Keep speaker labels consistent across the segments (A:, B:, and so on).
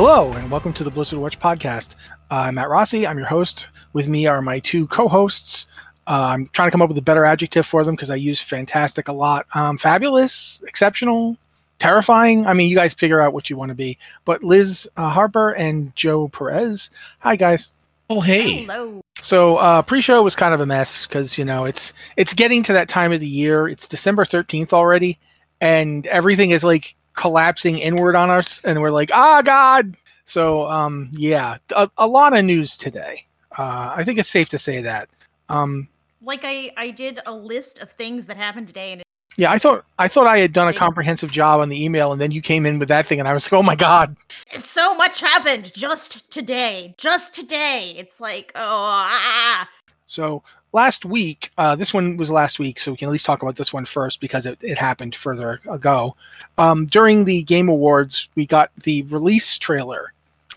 A: Hello, and welcome to the Blizzard Watch podcast. Uh, I'm Matt Rossi. I'm your host. With me are my two co-hosts. Uh, I'm trying to come up with a better adjective for them because I use fantastic a lot. Um, fabulous, exceptional, terrifying. I mean, you guys figure out what you want to be. But Liz uh, Harper and Joe Perez. Hi, guys.
B: Oh, hey.
C: Hello.
A: So uh, pre-show was kind of a mess because you know it's it's getting to that time of the year. It's December thirteenth already, and everything is like collapsing inward on us, and we're like, ah, God. So um, yeah, a, a lot of news today. Uh, I think it's safe to say that. Um,
C: Like I, I did a list of things that happened today, and it,
A: yeah, I thought I thought I had done a comprehensive job on the email, and then you came in with that thing, and I was like, oh my God.
C: so much happened just today. Just today. It's like, oh, ah.
A: So last week, uh, this one was last week, so we can at least talk about this one first because it, it happened further ago. Um, during the Game Awards, we got the release trailer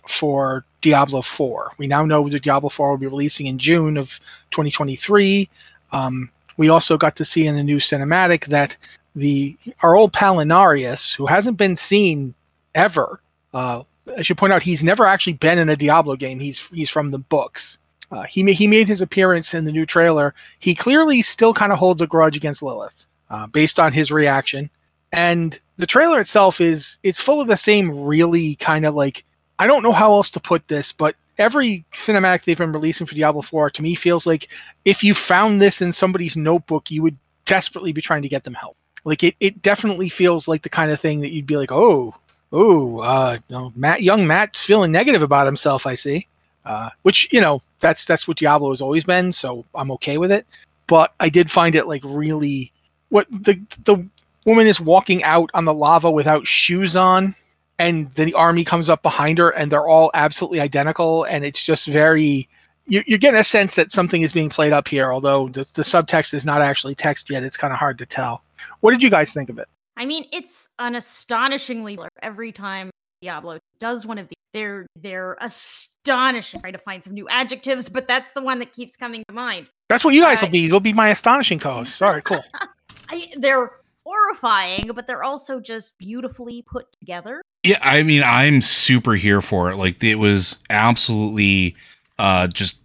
A: for Diablo 4. We now know that Diablo 4 will be releasing in June of 2023. Um, we also got to see in the new cinematic that the our old pal Inarius, who hasn't been seen ever, uh, I should point out he's never actually been in a Diablo game. He's he's from the books. Uh, he he made his appearance in the new trailer. He clearly still kind of holds a grudge against Lilith, uh, based on his reaction. And the trailer itself is it's full of the same really kind of like I don't know how else to put this, but every cinematic they've been releasing for Diablo 4 to me feels like if you found this in somebody's notebook, you would desperately be trying to get them help. Like it, it definitely feels like the kind of thing that you'd be like, oh, oh, uh, know, Matt, young Matt's feeling negative about himself. I see, uh, which you know that's that's what Diablo has always been, so I'm okay with it. But I did find it like really what the the woman is walking out on the lava without shoes on, and the army comes up behind her, and they're all absolutely identical, and it's just very. You, you're getting a sense that something is being played up here, although the, the subtext is not actually text yet. It's kind of hard to tell. What did you guys think of it?
C: I mean, it's an astonishingly every time Diablo does one of these. They're they're astonishing. Try to find some new adjectives, but that's the one that keeps coming to mind.
A: That's what you guys
C: Uh,
A: will be. You'll be my astonishing co-host. All right, cool.
C: I, they're horrifying, but they're also just beautifully put together.
B: Yeah, I mean, I'm super here for it. Like, it was absolutely uh, just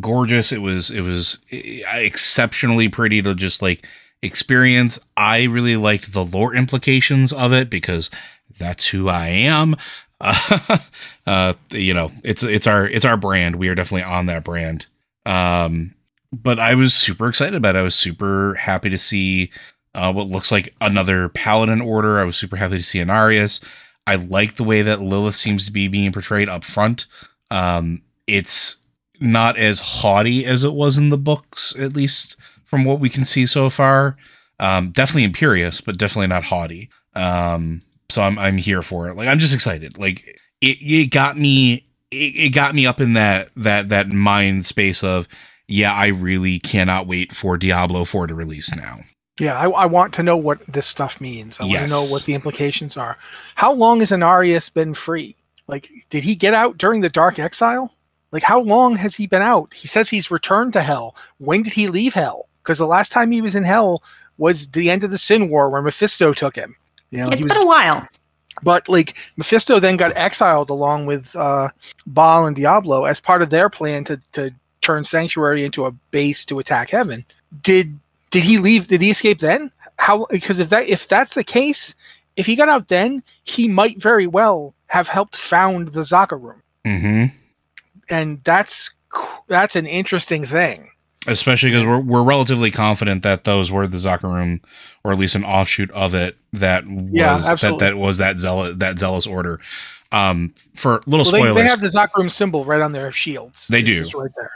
B: gorgeous. It was, it was eh, exceptionally pretty to just like experience. I really liked the lore implications of it because that's who I am. Uh, uh, you know, it's it's our it's our brand. We are definitely on that brand. Um, but I was super excited about it. I was super happy to see uh, what looks like another paladin order. I was super happy to see Inarius. I like the way that Lilith seems to be being portrayed up front. Um, it's not as haughty as it was in the books, at least from what we can see so far. Um, definitely imperious, but definitely not haughty. Um, so I'm I'm here for it. Like I'm just excited. Like it it got me it, it got me up in that that that mind space of yeah, I really cannot wait for Diablo 4 to release now.
A: Yeah, I, I want to know what this stuff means. I want to know what the implications are. How long has Inarius been free? Like, did he get out during the Dark Exile? Like, how long has he been out? He says he's returned to Hell. When did he leave Hell? Because the last time he was in Hell was the end of the Sin War, where Mephisto took him. You know,
C: It's
A: he was
C: been a while.
A: but like Mephisto then got exiled along with uh, Baal and Diablo as part of their plan to to turn Sanctuary into a base to attack Heaven. Did did he leave? Did he escape then? How? Because if that if that's the case, if he got out then, he might very well have helped found the Zakarum,
B: Mm-hmm.
A: and that's that's an interesting thing.
B: Especially because we're we're relatively confident that those were the Zakarum, or at least an offshoot of it that was
A: Yeah,
B: that that was that zealous that zealous order. Um, for little
A: Well, they,
B: spoilers,
A: they have the Zakarum symbol right on their shields.
B: They
A: It's
B: do.
A: just right there.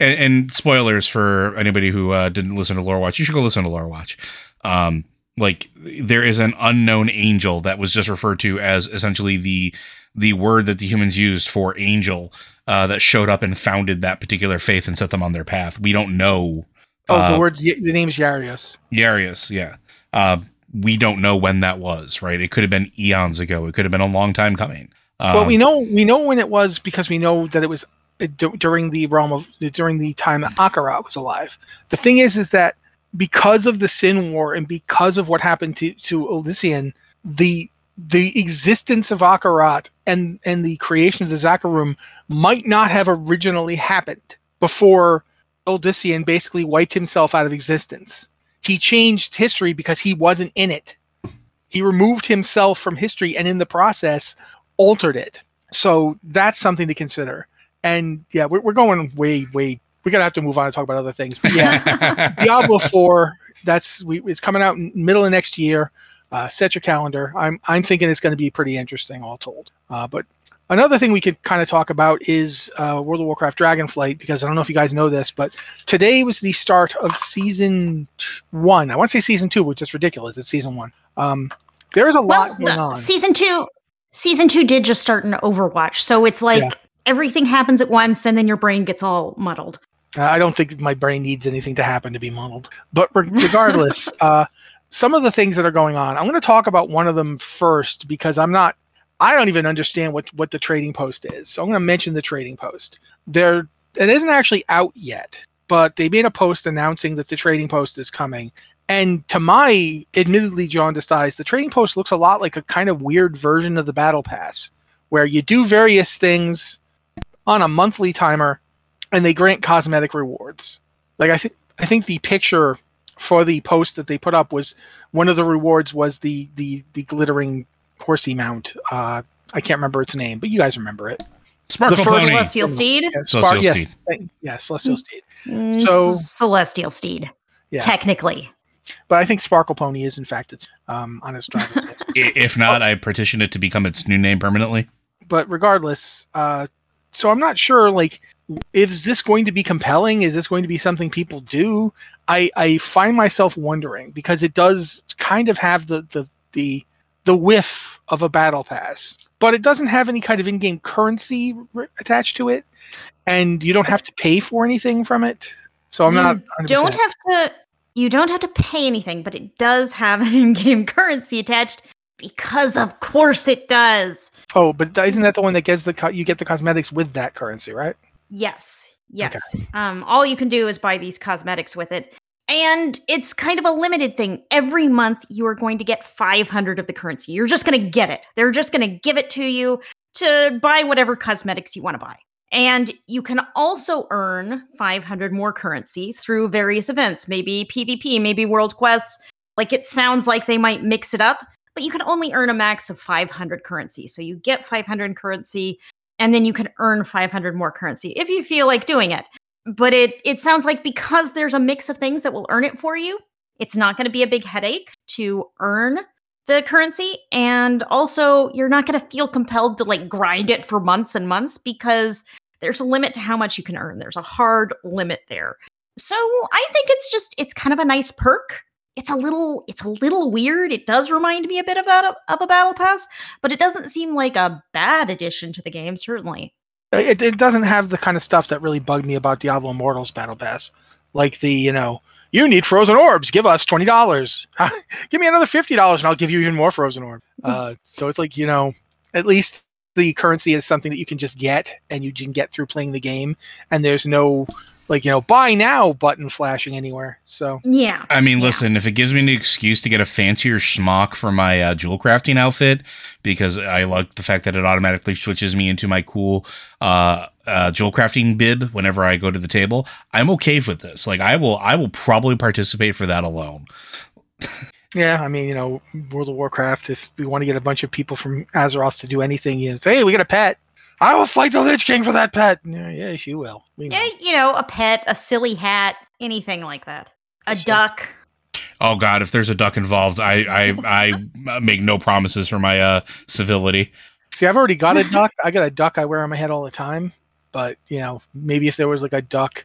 B: and, and spoilers for anybody who uh, didn't listen to Lore Watch, you should go listen to Lore Watch. Um, like there is an unknown angel that was just referred to as essentially the the word that the humans used for angel uh, that showed up and founded that particular faith and set them on their path. We don't know.
A: Oh,
B: uh,
A: the words. The name's Yarius.
B: Yarius, yeah. Uh, we don't know when that was, right? It could have been eons ago. It could have been a long time coming. Um,
A: well, we know we know when it was because we know that it was uh, d- during the realm of during the time that Akarat was alive. The thing is, is that because of the Sin War and because of what happened to to Uldyssian, the the existence of Akarat and and the creation of the Zakarum might not have originally happened before Uldyssian basically wiped himself out of existence. He changed history because he wasn't in it. He removed himself from history and in the process altered it. So that's something to consider. And yeah, we're, we're going way, way. We're gonna have to move on and talk about other things. But yeah, Diablo Four. That's we, it's coming out in middle of next year. Uh, set your calendar. I'm I'm thinking it's going to be pretty interesting, all told. Uh, but another thing we could kind of talk about is uh, World of Warcraft Dragonflight because I don't know if you guys know this, but today was the start of season one. I want to say season two, which is ridiculous. It's season one. Um, there is a
C: Well,
A: lot going on.
C: season two, season two did just start in Overwatch, so it's like
A: Yeah.
C: everything happens at once, and then your brain gets all muddled.
A: Uh, I don't think my brain needs anything to happen to be muddled. But re- regardless, uh, some of the things that are going on, I'm going to talk about one of them first because I'm not, I don't even understand what what the trading post is. So I'm going to mention the trading post. There, it isn't actually out yet, but they made a post announcing that the trading post is coming. And to my admittedly jaundiced eyes, the trading post looks a lot like a kind of weird version of the battle pass, where you do various things on a monthly timer and they grant cosmetic rewards. Like I think I think the picture for the post that they put up was one of the rewards was the the the glittering horsey mount. Uh, I can't remember its name, but you guys remember it.
B: Sparkle
A: The first
C: Celestial Steed,
A: Yeah,
B: Celestial
A: yes,
B: Steed.
A: thank- yeah, Celestial Steed.
C: Mm,
A: So-
C: Celestial Steed,
A: Yeah.
C: technically.
A: But I think Sparkle Pony is in fact it's um, on its driver's license.
B: If not, I petition it to become its new name permanently.
A: but regardless, uh, so I'm not sure. Like, is this going to be compelling? Is this going to be something people do? I I find myself wondering because it does kind of have the the the the whiff of a battle pass, but it doesn't have any kind of in-game currency attached to it, and you don't have to pay for anything from it. So I'm
C: You
A: not. 100%.
C: Don't have to. You don't have to pay anything, but it does have an in-game currency attached because, of course, it does.
A: Oh, but isn't that the one that gives the co- you get the cosmetics with that currency, right?
C: Yes, yes. Um, all you can do is buy these cosmetics with it, and it's kind of a limited thing. Every month, you are going to get 500 of the currency. You're just going to get it. They're just going to give it to you to buy whatever cosmetics you want to buy. And you can also earn 500 more currency through various events, maybe PvP, maybe World Quests. Like it sounds like they might mix it up, but you can only earn a max of 500 currency. So you get 500 currency and then you can earn 500 more currency if you feel like doing it. But it it sounds like because there's a mix of things that will earn it for you, it's not going to be a big headache to earn the currency and also you're not going to feel compelled to like grind it for months and months because there's a limit to how much you can earn. There's a hard limit there. So I think it's just it's kind of a nice perk. It's a little it's a little weird. It does remind me a bit about a, of a battle pass, but it doesn't seem like a bad addition to the game certainly.
A: It, it doesn't have the kind of stuff that really bugged me about Diablo Immortals Battle Pass, like the you know you need frozen orbs, give us twenty dollars, give me another fifty dollars, and I'll give you even more frozen orb. Uh, so it's like you know at least the currency is something that you can just get and you can get through playing the game, and there's no like you know buy now button flashing anywhere. So
C: Yeah.
B: I mean,
C: Yeah.
B: listen, if it gives me an excuse to get a fancier schmuck for my uh, jewel crafting outfit, because I like the fact that it automatically switches me into my cool uh, uh, jewel crafting bib whenever I go to the table, I'm okay with this. Like, I will, I will probably participate for that alone.
A: yeah, I mean you know World of Warcraft. If we want to get a bunch of people from Azeroth to do anything, you know, say hey we got a pet. I will fight the Lich King for that pet. Yeah, yes, you will. We know.
C: Yeah, you know, a pet, a silly hat, anything like that. A
A: So-
C: duck.
B: Oh God, if there's a duck involved, I, I, I make no promises for my uh, civility.
A: See, I've already got a duck. I got a duck I wear on my head all the time. But you know, maybe if there was like a duck,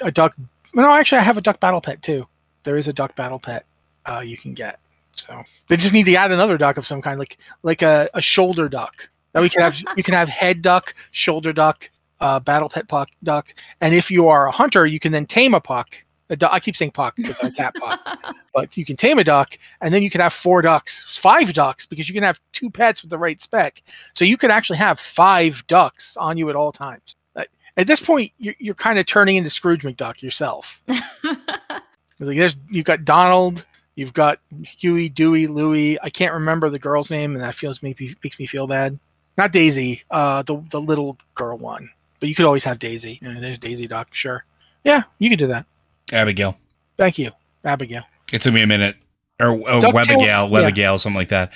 A: a duck. No, actually, I have a duck battle pet too. There is a duck battle pet uh, you can get. So they just need to add another duck of some kind, like like a, a shoulder duck. That we can have. you can have head duck, shoulder duck, uh, battle pet puck duck, and if you are a hunter, you can then tame a puck. A du- I keep saying puck because I cat puck but you can tame a duck and then you can have four ducks five ducks because you can have two pets with the right spec so you could actually have five ducks on you at all times at this point you're, you're kind of turning into scrooge mcduck yourself like there's you've got donald You've got Huey, Dewey, Louie. I can't remember the girl's name, and that feels makes me, makes me feel bad. Not Daisy, uh, the the little girl one. But you could always have Daisy. Yeah, there's Daisy Duck, sure. Yeah, you could do that.
B: Abigail.
A: Thank you, Abigail.
B: It took me a minute. Or uh,
A: DuckTales,
B: Webigail,
A: yeah.
B: Webigail, something like that.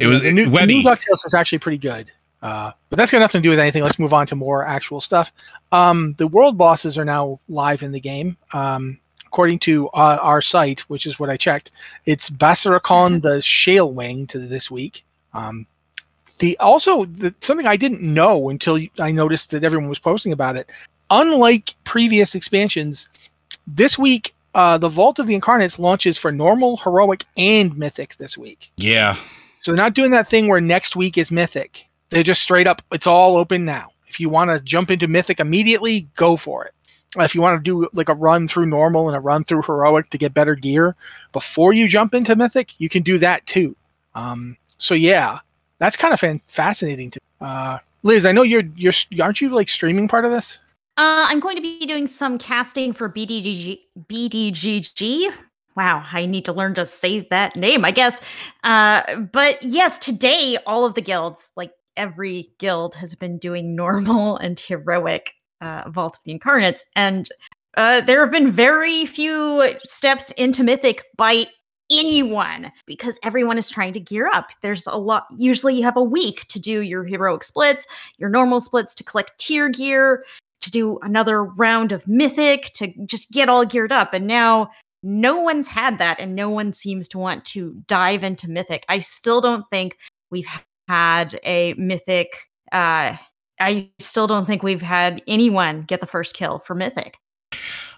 A: It
B: was-
A: the new, the
B: Webby.
A: new DuckTales was actually pretty good. Uh, but that's got nothing to do with anything. Let's move on to more actual stuff. Um, the world bosses are now live in the game. Um, according to uh, our site, which is what I checked, it's Basrikron the Shale Wing to this week. Um, the also the, something I didn't know until I noticed that everyone was posting about it. Unlike previous expansions, this week uh, the Vault of the Incarnates launches for normal, heroic, and mythic this week.
B: Yeah.
A: So they're not doing that thing where next week is mythic. They're just straight up, it's all open now. If you want to jump into mythic immediately, go for it. Uh, If you want to do like a run through normal and a run through heroic to get better gear before you jump into mythic, you can do that too. Um, so yeah, that's kind of fan- fascinating to. Uh, Liz, I know you're you're aren't you like streaming part of this?
C: Uh, I'm going to be doing some casting for BDGG. BDGG. Wow, I need to learn to say that name, I guess. Uh, but yes, today all of the guilds, like every guild, has been doing normal and heroic uh, Vault of the Incarnates, and uh, there have been very few steps into Mythic by anyone because everyone is trying to gear up. There's a lot. Usually, you have a week to do your heroic splits, your normal splits to collect tier gear, to do another round of mythic to just get all geared up and now no one's had that and no one seems to want to dive into mythic i still don't think we've had a mythic uh i still don't think we've had anyone get the first kill for mythic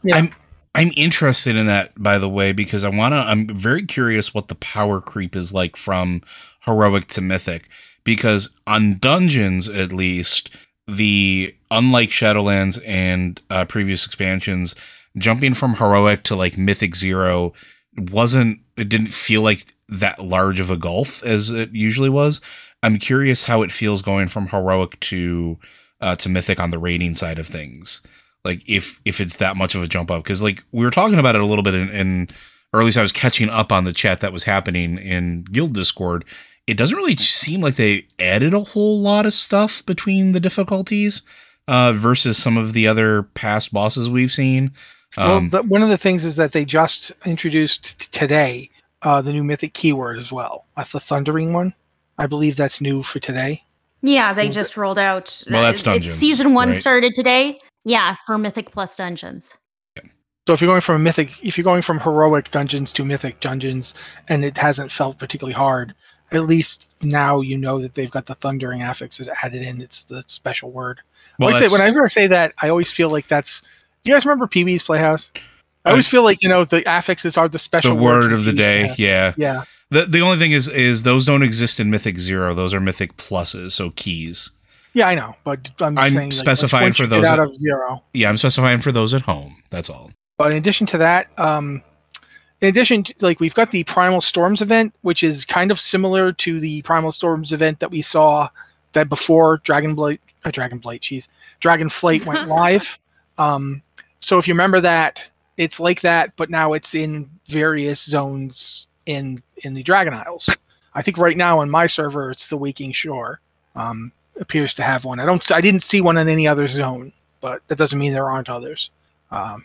A: Yeah.
B: I'm I'm interested in that by the way because I want to I'm very curious what the power creep is like from heroic to mythic because on dungeons at least the unlike Shadowlands and uh, previous expansions jumping from heroic to like mythic 0 wasn't it didn't feel like that large of a gulf as it usually was. I'm curious how it feels going from heroic to uh, to mythic on the rating side of things like if if it's that much of a jump up because like we were talking about it a little bit in, in or at least i was catching up on the chat that was happening in guild discord it doesn't really seem like they added a whole lot of stuff between the difficulties uh versus some of the other past bosses we've seen um
A: well, the, one of the things is that they just introduced t- today uh, the new mythic keyword as well. That's the thundering one. I believe that's new for today.
C: yeah they just rolled out
B: Well, that's
C: it's
B: dungeons,
C: season one
B: right?
C: started today yeah for mythic plus dungeons
A: So if you're going from mythic, if you're going from heroic dungeons to mythic dungeons, and it hasn't felt particularly hard, at least now you know that they've got the thundering affixes added in. It's the special word.
B: well,
A: I say, whenever I say that, I always feel like that's. Do You guys remember Pee-wee's Playhouse? I always uh, feel like you know the affixes are the
B: the
A: special
B: word of the day
A: Playhouse.
B: yeah
A: Yeah,
B: the, the only thing is is those don't exist in mythic zero those are mythic pluses so keys
A: yeah, I know, but I'm, just
B: I'm
A: saying,
B: specifying
A: once
B: for those
A: out
B: that-
A: of zero.
B: yeah i'm specifying for those at home that's all
A: But in addition to that, um, in addition, to, like we've got the Primal Storms event, which is kind of similar to the Primal Storms event that we saw that before Dragon Blight, uh, Dragon Blight, jeez, Dragon Flight went live. Um, so if you remember that, it's like that, but now it's in various zones in in the Dragon Isles. I think right now on my server, it's the Waking Shore. Um, appears to have one. I don't. I didn't see one in any other zone, but that doesn't mean there aren't others. Um,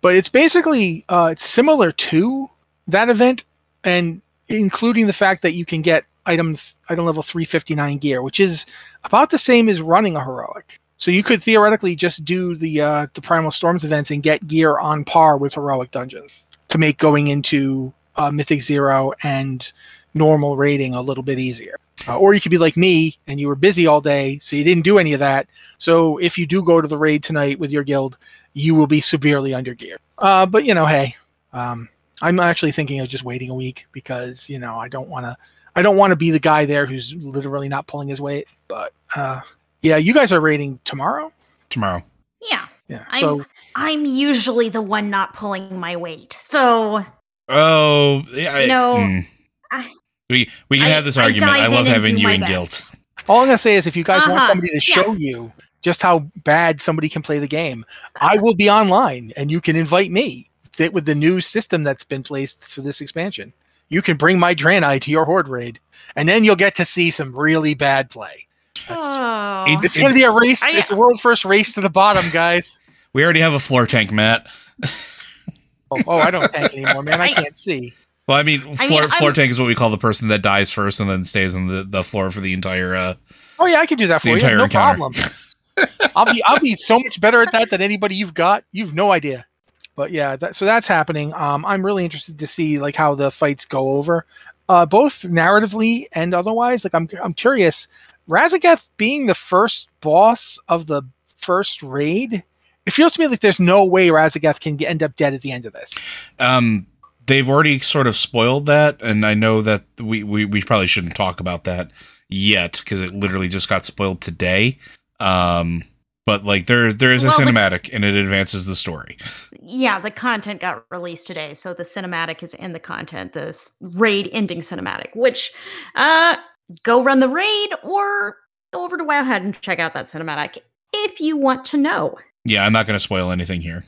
A: but it's basically uh, it's similar to that event, and including the fact that you can get items item level 359 gear, which is about the same as running a heroic. So you could theoretically just do the uh, the Primal Storms events and get gear on par with heroic dungeons to make going into uh, Mythic Zero and normal rating a little bit easier. Uh, or you could be like me and you were busy all day, so you didn't do any of that. So if you do go to the raid tonight with your guild, you will be severely under geared. Uh, but you know, hey, um, I'm actually thinking of just waiting a week because you know I don't want to. I don't want to be the guy there who's literally not pulling his weight. But uh, yeah, you guys are raiding tomorrow.
B: tomorrow
C: yeah
A: Yeah.
C: I'm-
A: So
C: i'm usually the one not pulling my weight so
B: Oh, yeah. I-
C: No,
B: mm.
C: I-
B: we we can
C: I-
B: have this
C: I
B: argument. I, love having you in
C: best.
B: guilt.
A: all I'm gonna say is, if you guys want
C: Uh-huh,
A: somebody to
C: yeah.
A: show you just how bad somebody can play the game, I will be online and you can invite me the, with the new system that's been placed for this expansion. You can bring my Draenei to your Horde raid, and then you'll get to see some really bad play.
C: Oh.
B: It's-
A: it's going to be a race.
C: I-
A: it's a world first race to the bottom, guys.
B: We already have a floor tank, Matt.
A: Oh, oh, I don't tank anymore, man. I
C: I-
A: can't see.
B: Well, I mean,
C: I
B: floor,
C: mean,
B: floor tank is what we call the person that dies first and then stays on the, the floor for the entire. Uh,
A: Oh yeah, I can do that
B: The
A: for you.
B: entire
A: No
B: encounter.
A: problem. I'll be I'll be so much better at that than anybody you've got. You've no idea. But yeah, that, so that's happening. Um, I'm really interested to see like how the fights go over, uh, both narratively and otherwise. Like I'm I'm curious. Raszageth being the first boss of the first raid, it feels to me like there's no way Raszageth can get, end up dead at the end of this.
B: um, they've already sort of spoiled that, and I know that we, we, we probably shouldn't talk about that yet because it literally just got spoiled today. Um, but like there there is a
C: Well, the-
B: cinematic and it advances the story.
C: yeah, the content got released today, so the cinematic is in the content, This raid ending cinematic, which uh go run the raid or go over to Wowhead and check out that cinematic if you want to know.
B: Yeah, I'm not going to spoil anything here.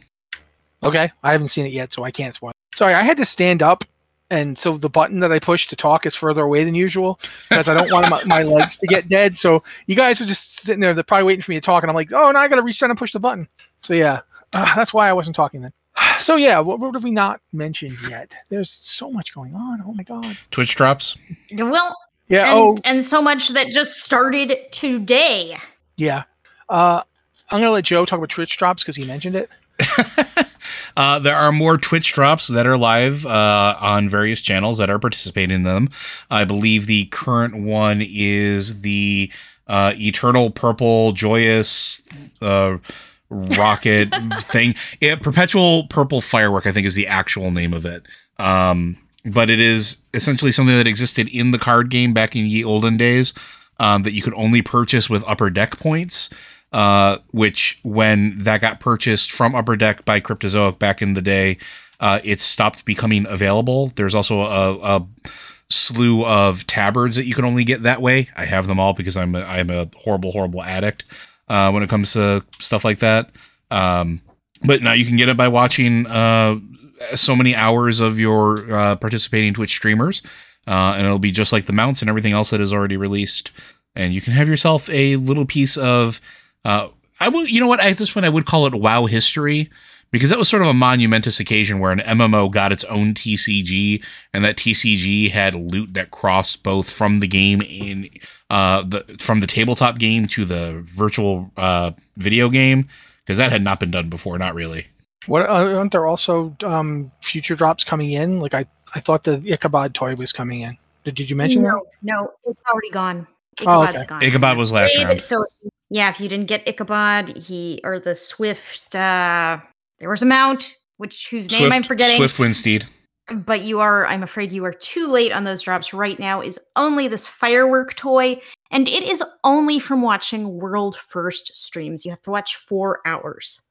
A: Okay, I haven't seen it yet, so I can't spoil. Sorry, I had to stand up, and so the button that I push to talk is further away than usual because I don't want my, my legs to get dead. So you guys are just sitting there, they're probably waiting for me to talk, and I'm like, oh, now I got to reach down and push the button. So yeah, uh, that's why I wasn't talking then. So yeah, what, what have we not mentioned yet? There's so much going on. Oh my god.
B: Twitch drops.
C: Well,
A: Yeah.
C: and,
A: oh
C: and so much that just started today.
A: yeah. Uh, I'm gonna let Joe talk about Twitch drops because he mentioned it.
B: uh, there are more Twitch drops that are live uh, on various channels that are participating in them. I believe the current one is the uh, Eternal Purple Joyous uh, Rocket thing. Yeah, Perpetual Purple Firework, I think, is the actual name of it. Um, but it is essentially something that existed in the card game back in ye olden days um, that you could only purchase with upper deck points uh, which when that got purchased from Upper Deck by Cryptozoic back in the day, uh, it stopped becoming available. There's also a, a slew of tabards that you can only get that way. I have them all because I'm a, I'm a horrible, horrible addict uh, when it comes to stuff like that. Um, but now you can get it by watching uh, so many hours of your uh, participating Twitch streamers, uh, and it'll be just like the mounts and everything else that is already released. And you can have yourself a little piece of uh, I would, you know what? At this point, I would call it WoW history because that was sort of a monumentous occasion where an MMO got its own TCG, and that TCG had loot that crossed both from the game in uh, the from the tabletop game to the virtual uh, video game because that had not been done before. Not really.
A: What uh, aren't there also um, future drops coming in? Like I, I thought the Ichabod toy was coming in. Did, did you mention that?
C: no, no, it's already gone.
A: Oh,
C: Ichabod's
A: okay.
C: gone.
B: Ichabod was last
C: Raid,
B: round.
C: So yeah, if you didn't get Ichabod, he or the Swift, uh there was a mount which whose name I'm forgetting.
B: Swift Windsteed.
C: But you are, I'm afraid, you are too late on those drops. Right now is only this firework toy, and it is only from watching world first streams. You have to watch four hours,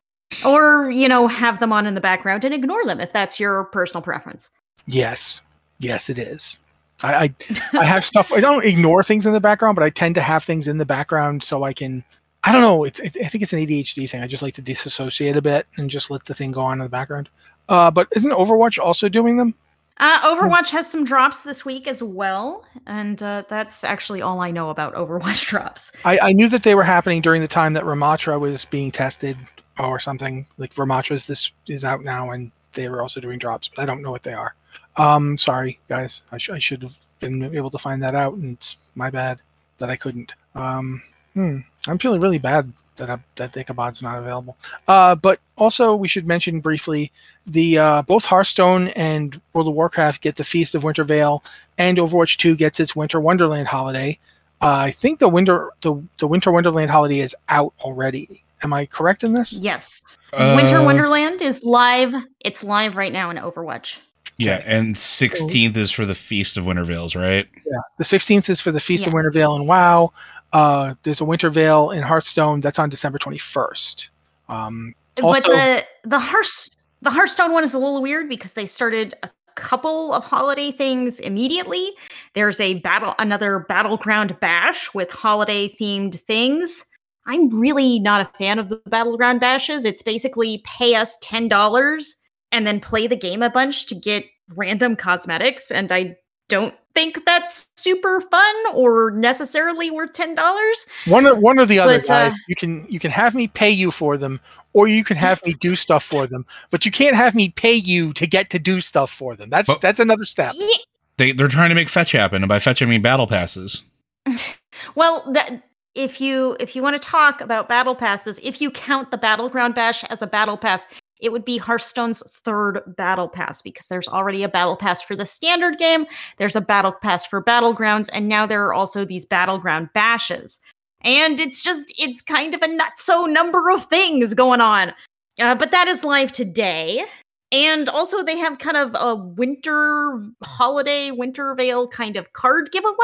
C: or you know, have them on in the background and ignore them if that's your personal preference.
A: Yes, yes, it is. I, I, I have stuff. I don't ignore things in the background, but I tend to have things in the background so I can. I don't know. It's. It, I think it's an ADHD thing. I just like to disassociate a bit and just let the thing go on in the background. Uh, but isn't Overwatch also doing them?
C: Uh, Overwatch has some drops this week as well, and uh, that's actually all I know about Overwatch drops.
A: I, I knew that they were happening during the time that Ramatra was being tested or something. Like Ramatra's this is out now, and they were also doing drops, but I don't know what they are. Um, sorry guys, I, sh- I should have been able to find that out, and it's my bad that I couldn't. Um, hmm, I'm feeling really bad that I, that Ichabod's not available. Uh, but also we should mention briefly the uh, both Hearthstone and World of Warcraft get the Feast of Winter Veil, and Overwatch 2 gets its Winter Wonderland holiday. Uh, I think the winter the, the Winter Wonderland holiday is out already. Am I correct in this?
C: Yes, Winter
B: Uh,
C: Wonderland is live. It's live right now in Overwatch.
B: Yeah, and 16th is for the Feast of Winter Veils, right?
A: Yeah. The 16th is for the Feast of
C: Yes.
A: Winter Veil in WoW. Uh, there's a Winter Veil in Hearthstone that's on December 21st. Um, Also-
C: but the the Hearth the Hearthstone one is a little weird because they started a couple of holiday things immediately. There's a battle another battleground bash with holiday themed things. I'm really not a fan of the battleground bashes. It's basically pay us ten dollars and then play the game a bunch to get random cosmetics. And I don't think that's super fun or necessarily worth ten dollars.
A: One or one or the other, but, uh, guys. You can you can have me pay you for them, or you can have me do stuff for them. But you can't have me pay you to get to do stuff for them. That's that's another step. Yeah.
B: They they're trying to make fetch happen, and by fetch I mean battle passes.
C: well, that if you if you want to talk about battle passes, if you count the battleground bash as a battle pass, it would be Hearthstone's third battle pass because there's already a battle pass for the standard game, there's a battle pass for battlegrounds, and now there are also these battleground bashes. And it's just, it's kind of a not so number of things going on. Uh, but that is live today. And also, they have kind of a winter holiday, winter veil kind of card giveaway,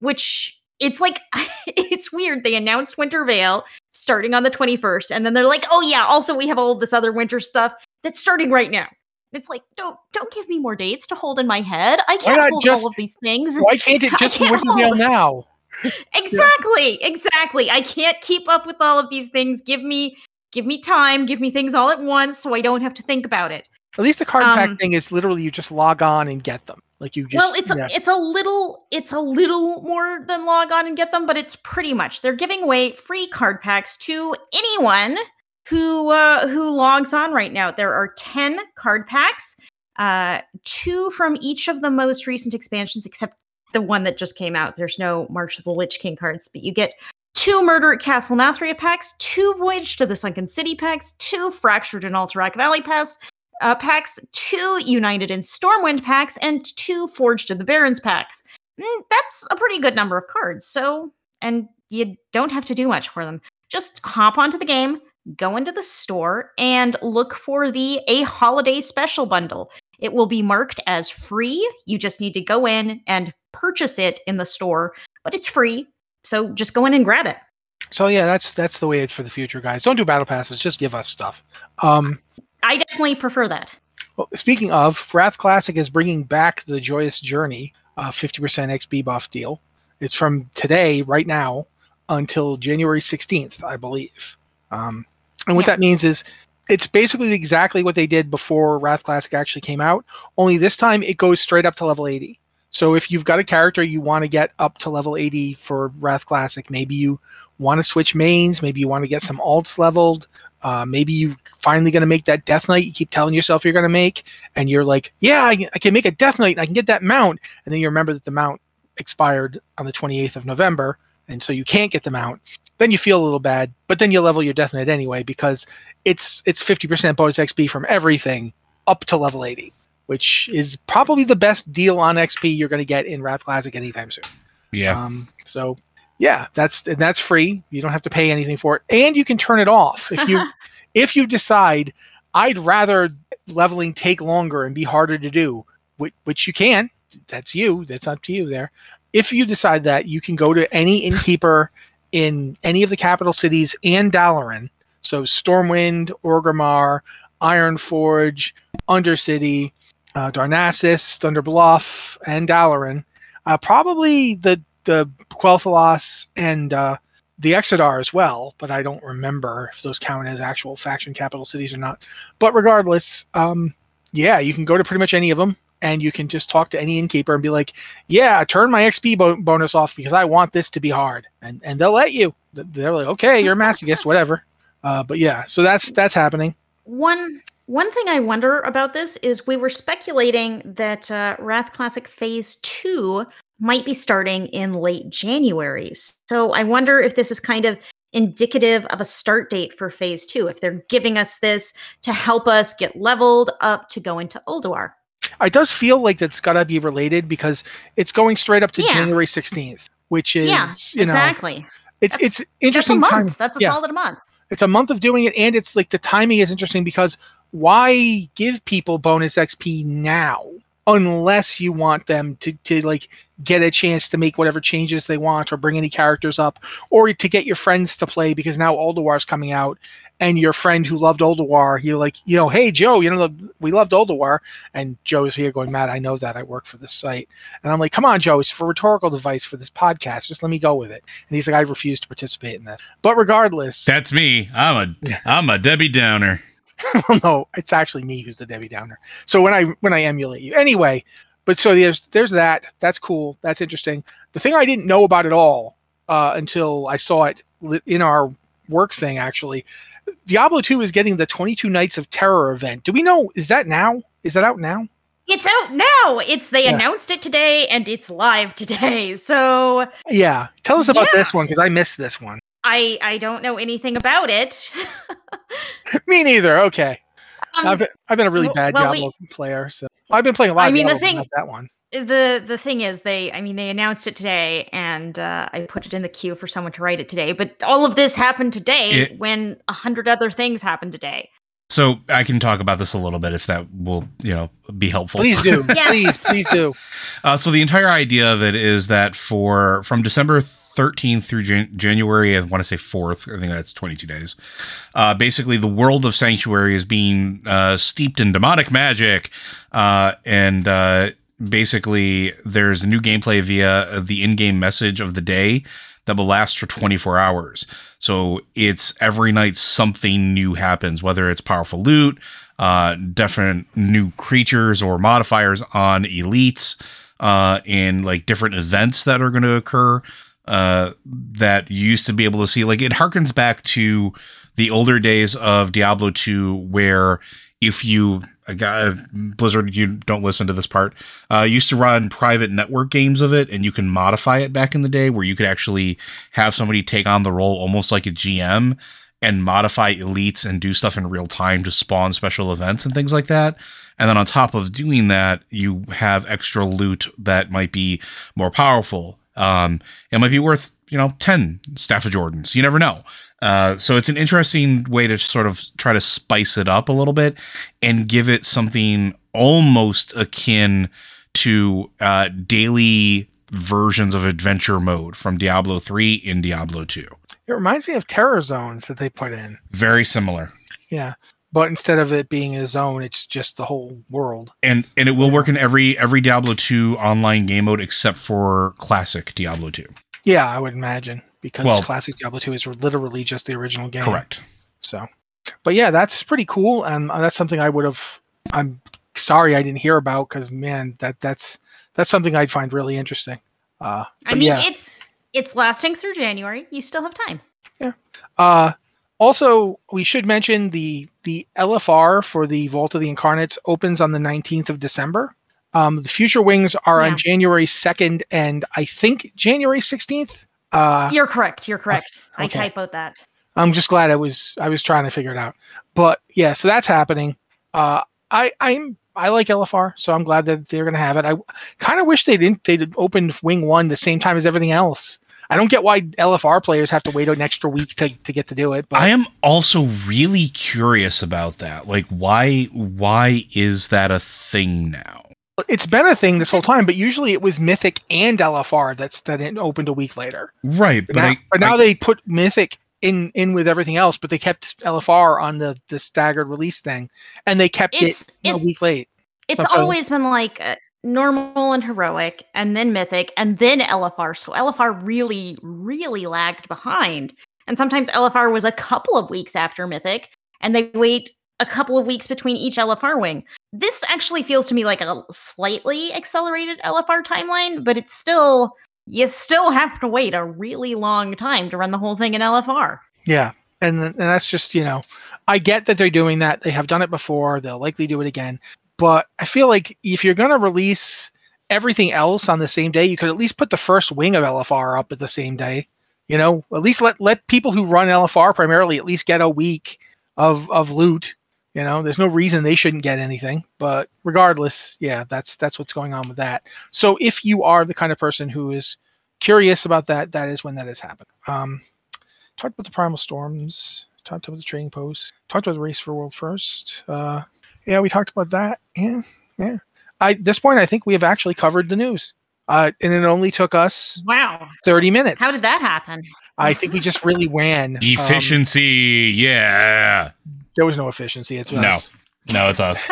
C: which it's like it's weird. They announced Winter Veil starting on the 21st, and then they're like, "Oh yeah, also we have all this other winter stuff that's starting right now." It's like, don't don't give me more dates to hold in my head. I can't hold just, all of these things.
A: Why can't it just Winter Veil now?
C: exactly, yeah. exactly. I can't keep up with all of these things. Give me give me time. Give me things all at once, so I don't have to think about it.
A: At least the card um, pack thing is literally you just log on and get them. Like you just
C: Well, it's yeah. a, it's a little it's a little more than log on and get them, but it's pretty much they're giving away free card packs to anyone who uh who logs on right now. There are 10 card packs, uh two from each of the most recent expansions except the one that just came out. There's no March of the Lich King cards, but you get two Murder at Castle Nathria packs, two Voyage to the Sunken City packs, two Fractured in Alterac Valley packs, uh, packs, two United in Stormwind packs, and two Forged in the Barrens packs. Mm, that's a pretty good number of cards. So, and you don't have to do much for them. Just hop onto the game, go into the store, and look for the A Holiday Special Bundle. It will be marked as free. You just need to go in and purchase it in the store, but it's free. So just go in and grab it.
A: So yeah, that's that's the way it's for the future, guys. Don't do battle passes. Just give us stuff. Um,
C: I definitely prefer that.
A: Well, speaking of, Wrath Classic is bringing back the Joyous Journey, uh, 50% XP buff deal. It's from today, right now, until January 16th, I believe. Um, and what yeah. that means is it's basically exactly what they did before Wrath Classic actually came out, only this time it goes straight up to level 80. So if you've got a character you want to get up to level 80 for Wrath Classic, maybe you want to switch mains, maybe you want to get some alts leveled, uh, maybe you're finally going to make that Death Knight you keep telling yourself you're going to make, and you're like, yeah, I, I, can make a Death Knight and I can get that mount. And then you remember that the mount expired on the 28th of November, and so you can't get the mount. Then you feel a little bad, but then you level your Death Knight anyway because it's it's 50% bonus XP from everything up to level 80, which is probably the best deal on XP you're going to get in Wrath Classic anytime soon.
B: Yeah.
A: Um, so yeah, that's and that's free. You don't have to pay anything for it, and you can turn it off if you if you decide I'd rather leveling take longer and be harder to do, which, which you can. That's you. That's up to you there. If you decide that, you can go to any innkeeper in any of the capital cities and Dalaran. So Stormwind, Orgrimmar, Ironforge, Undercity, uh, Darnassus, Thunderbluff, and Dalaran. Uh, probably the the Quel'Thalas and uh, the Exodar as well, but I don't remember if those count as actual faction capital cities or not. But regardless, um, yeah, you can go to pretty much any of them and you can just talk to any innkeeper and be like, "Yeah, turn my XP bo- bonus off because I want this to be hard," and and they'll let you. They're like, "Okay, you're a masochist, whatever." Uh, but yeah, so that's that's happening.
C: One one thing I wonder about this is we were speculating that uh, Wrath Classic Phase Two might be starting in late January. So I wonder if this is kind of indicative of a start date for phase two, if they're giving us this to help us get leveled up to go into Ulduar.
A: It does feel like that's got to be related because it's going straight up to yeah. January 16th, which is, yeah, you know,
C: exactly.
A: It's, that's, it's interesting.
C: That's
A: a month.
C: Time. That's a yeah. solid month.
A: It's a month of doing it. And it's like the timing is interesting because why give people bonus XP now? Unless you want them to, to like get a chance to make whatever changes they want or bring any characters up or to get your friends to play because now Ulduar's coming out and your friend who loved Ulduar, you're like, you know, hey Joe, you know, we loved Ulduar, and Joe's here going, Matt, I know that. I work for this site, and I'm like, come on, Joe, it's for rhetorical device for this podcast, just let me go with it, and he's like, I refuse to participate in this, but regardless,
B: that's me, I'm a, am a Debbie Downer.
A: well, no, it's actually me who's the Debbie Downer. So when I when I emulate you, anyway. But so there's there's that. That's cool. That's interesting. The thing I didn't know about at all uh, until I saw it in our work thing actually. Diablo 2 is getting the 22 Nights of Terror event. Do we know is that now? Is that out now?
C: It's out now. It's they yeah. announced it today and it's live today. So
A: Yeah. Tell us about yeah. this one because I missed this one.
C: I I don't know anything about it.
A: Me neither. Okay. Um, I've, I've been a really bad well, Diablo we, player, so I've been playing a lot. I mean, Diablo, the thing that one
C: the the thing is they i mean they announced it today and uh, i put it in the queue for someone to write it today but all of this happened today it, when a hundred other things happened today
B: so i can talk about this a little bit if that will you know be helpful.
A: Please do. Yes. please please do.
B: Uh, so the entire idea of it is that for from december 13th through Jan- january i want to say 4th i think that's 22 days uh, basically the world of sanctuary is being uh, steeped in demonic magic uh, and uh, basically there's new gameplay via the in-game message of the day that will last for 24 hours. So it's every night something new happens, whether it's powerful loot, uh, different new creatures or modifiers on elites, uh, and like different events that are going to occur uh, that you used to be able to see. Like it harkens back to the older days of Diablo 2, where if you uh, Blizzard, you don't listen to this part. Uh, used to run private network games of it, and you can modify it back in the day, where you could actually have somebody take on the role almost like a GM and modify elites and do stuff in real time to spawn special events and things like that. And then on top of doing that, you have extra loot that might be more powerful. Um, it might be worth you know 10 stone of jordans you never know uh, so it's an interesting way to sort of try to spice it up a little bit and give it something almost akin to uh, daily versions of adventure mode from Diablo 3 in Diablo 2.
A: It reminds me of Terror Zones that they put in.
B: Very similar.
A: Yeah. But instead of it being a zone, it's just the whole world.
B: And and it will work in every every Diablo 2 online game mode except for classic Diablo 2.
A: Yeah, I would imagine because well, classic Diablo 2 is literally just the original game.
B: Correct.
A: So, but yeah, that's pretty cool, and that's something I would have. I'm sorry I didn't hear about because man, that that's that's something I'd find really interesting. Uh,
C: I mean, yeah. it's it's lasting through January. You still have time.
A: Yeah. Uh, also, we should mention the the LFR for the Vault of the Incarnates opens on the 19th of December. Um, the Future Wings are yeah. on January 2nd and I think January 16th.
C: Uh, You're correct. You're correct. Okay. I typoed that.
A: I'm just glad I was I was trying to figure it out. But yeah, so that's happening. Uh, I I'm I like LFR, so I'm glad that they're going to have it. I kind of wish they didn't they'd opened Wing One the same time as everything else. I don't get why LFR players have to wait an extra week to, to get to do it.
B: But. I am also really curious about that. Like, why why is that a thing now?
A: It's been a thing this whole time, but usually it was Mythic and LFR that's that it opened a week later.
B: Right,
A: but,
B: but,
A: now,
B: I,
A: but now I, they put Mythic in in with everything else, but they kept LFR on the the staggered release thing, and they kept it a week late.
C: It's always been like uh, normal and heroic, and then Mythic, and then LFR. So LFR really, really lagged behind, and sometimes LFR was a couple of weeks after Mythic, and they wait a couple of weeks between each LFR wing. This actually feels to me like a slightly accelerated LFR timeline, but it's still you still have to wait a really long time to run the whole thing in LFR.
A: Yeah. And, and that's just, you know, I get that they're doing that. They have done it before. They'll likely do it again. But I feel like if you're going to release everything else on the same day, you could at least put the first wing of LFR up at the same day. You know, at least let let people who run LFR primarily at least get a week of of loot you know, there's no reason they shouldn't get anything, but regardless, yeah, that's that's what's going on with that. So if you are the kind of person who is curious about that, that is when that has happened. Um, talked about the primal storms, talked about the trading post, talked about the race for world first. Uh, yeah, we talked about that. Yeah, yeah. I, at this point, I think we have actually covered the news. Uh, and it only took us
C: wow
A: 30 minutes.
C: How did that happen?
A: I think we just really ran
B: um, efficiency. Um, yeah,
A: there was no efficiency. It's
B: no, us. no, No, it's us.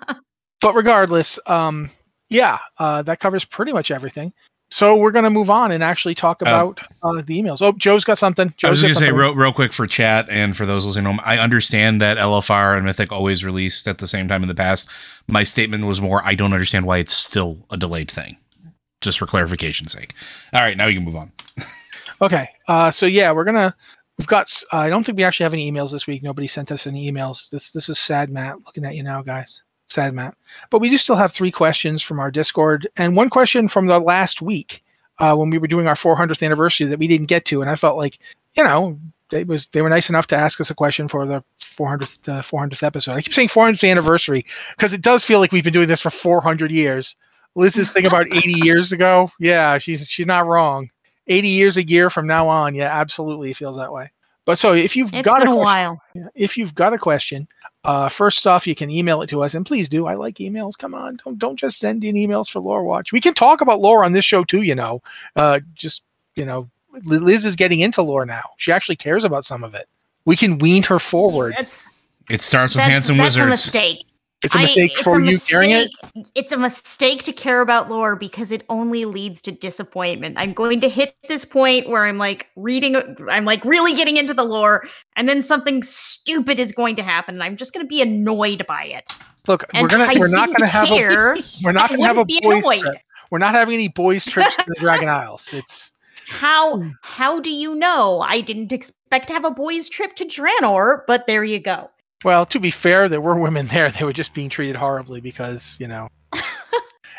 A: but regardless, um, yeah, uh, that covers pretty much everything. so we're going to move on and actually talk about uh, the emails. Oh, Joe's got something. Joe's
B: I was going to say real, real quick for chat and for those listening home, I understand that LFR and Mythic always released at the same time in the past. My statement was more, I don't understand why it's still a delayed thing. Just for clarification's sake. All right, now you can move on.
A: Okay. Uh, so yeah, we're gonna. We've got. Uh, I don't think we actually have any emails this week. Nobody sent us any emails. This this is sad, Matt. Looking at you now, guys. Sad, Matt. But we do still have three questions from our Discord and one question from the last week uh, when we were doing our 400th anniversary that we didn't get to, and I felt like, you know, they was they were nice enough to ask us a question for the 400th uh, 400th episode. I keep saying 400th anniversary because it does feel like we've been doing this for 400 years. Liz's thing about 80 years ago. Yeah, she's she's not wrong. 80 years a year from now on. Yeah, absolutely it feels that way. But so if you've
C: It's
A: got
C: been
A: a
C: a while.
A: if you've got a question, uh, first off, you can email it to us, and please do. I like emails. Come on, don't don't just send in emails for Lore Watch. We can talk about lore on this show too. You know, uh, just you know, Liz is getting into lore now. She actually cares about some of it. We can wean her forward.
C: That's
B: It starts with
C: that's,
B: Handsome
C: that's a mistake.
A: It's a
C: I-
A: mistake
C: it's
A: for
C: a
A: you carrying it.
C: mistake- It's a mistake to care about lore because it only leads to disappointment. I'm going to hit this point where I'm like reading, I'm like really getting into the lore, and then something stupid is going to happen, and I'm just going to be annoyed by it.
A: Look,
C: And
A: we're gonna
C: I
A: we're not gonna have a we're not gonna have a boys trip. We're not having any boys trips to the Dragon Isles. It's
C: How
A: Hmm.
C: how do you know? I didn't expect to have a boys' trip to Draenor, but there you go.
A: Well, to be fair, there were women there. They were just being treated horribly because, you know.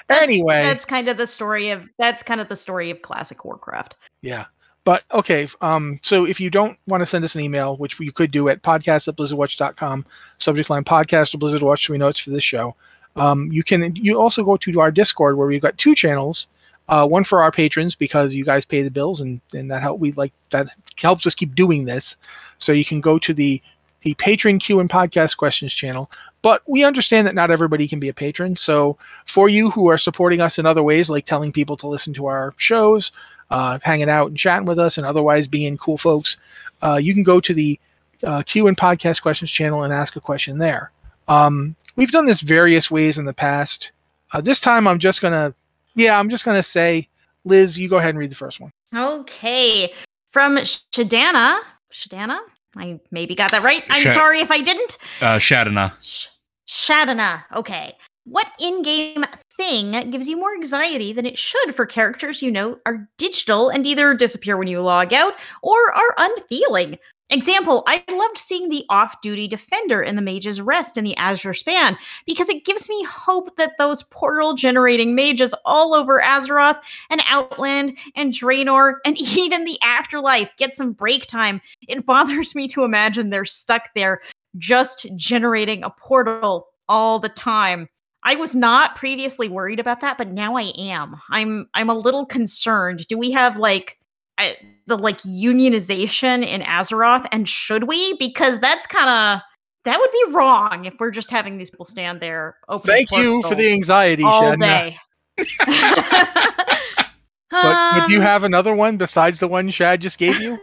C: That's-
A: anyway,
C: that's kind of the story of that's kind of the story of classic Warcraft.
A: yeah. But okay, um, so if you don't want to send us an email, which you could do at podcast at blizzardwatch.com, subject line podcast or Blizzard Watch, so we know it's for this show. Um, you can you also go to our Discord where we've got two channels. Uh, one for our patrons because you guys pay the bills and, and that help we like that helps us keep doing this. So you can go to the the patron Q and podcast questions channel. But we understand that not everybody can be a patron. So for you who are supporting us in other ways, like telling people to listen to our shows, uh, hanging out and chatting with us, and otherwise being cool folks, uh, you can go to the uh, Q and podcast questions channel and ask a question there. Um, we've done this various ways in the past. Uh, this time, I'm just gonna, yeah, I'm just gonna say, Liz, you go ahead and read the first one.
C: Okay. From Shadana. Shadana? I maybe got that right. I'm
B: Sha-
C: sorry if I didn't.
B: Uh, Shadana.
C: Sh- Shadana. Okay. What in game thing gives you more anxiety than it should for characters you know are digital and either disappear when you log out or are unfeeling? Example, I loved seeing the off duty defender in the Mage's Rest in the Azure Span because it gives me hope that those portal generating mages all over Azeroth and Outland and Draenor and even the Afterlife get some break time. It bothers me to imagine they're stuck there just generating a portal all the time. I was not previously worried about that, but now I am. I'm I'm a little concerned. Do we have like I, the like unionization in Azeroth and should we? Because that's kind of that would be wrong if we're just having these people stand there
A: Thank you for the anxiety,
C: all
A: Shadna.
C: day.
A: But, but do you
C: Um,
A: have another one besides the one Shad just gave you?
C: um,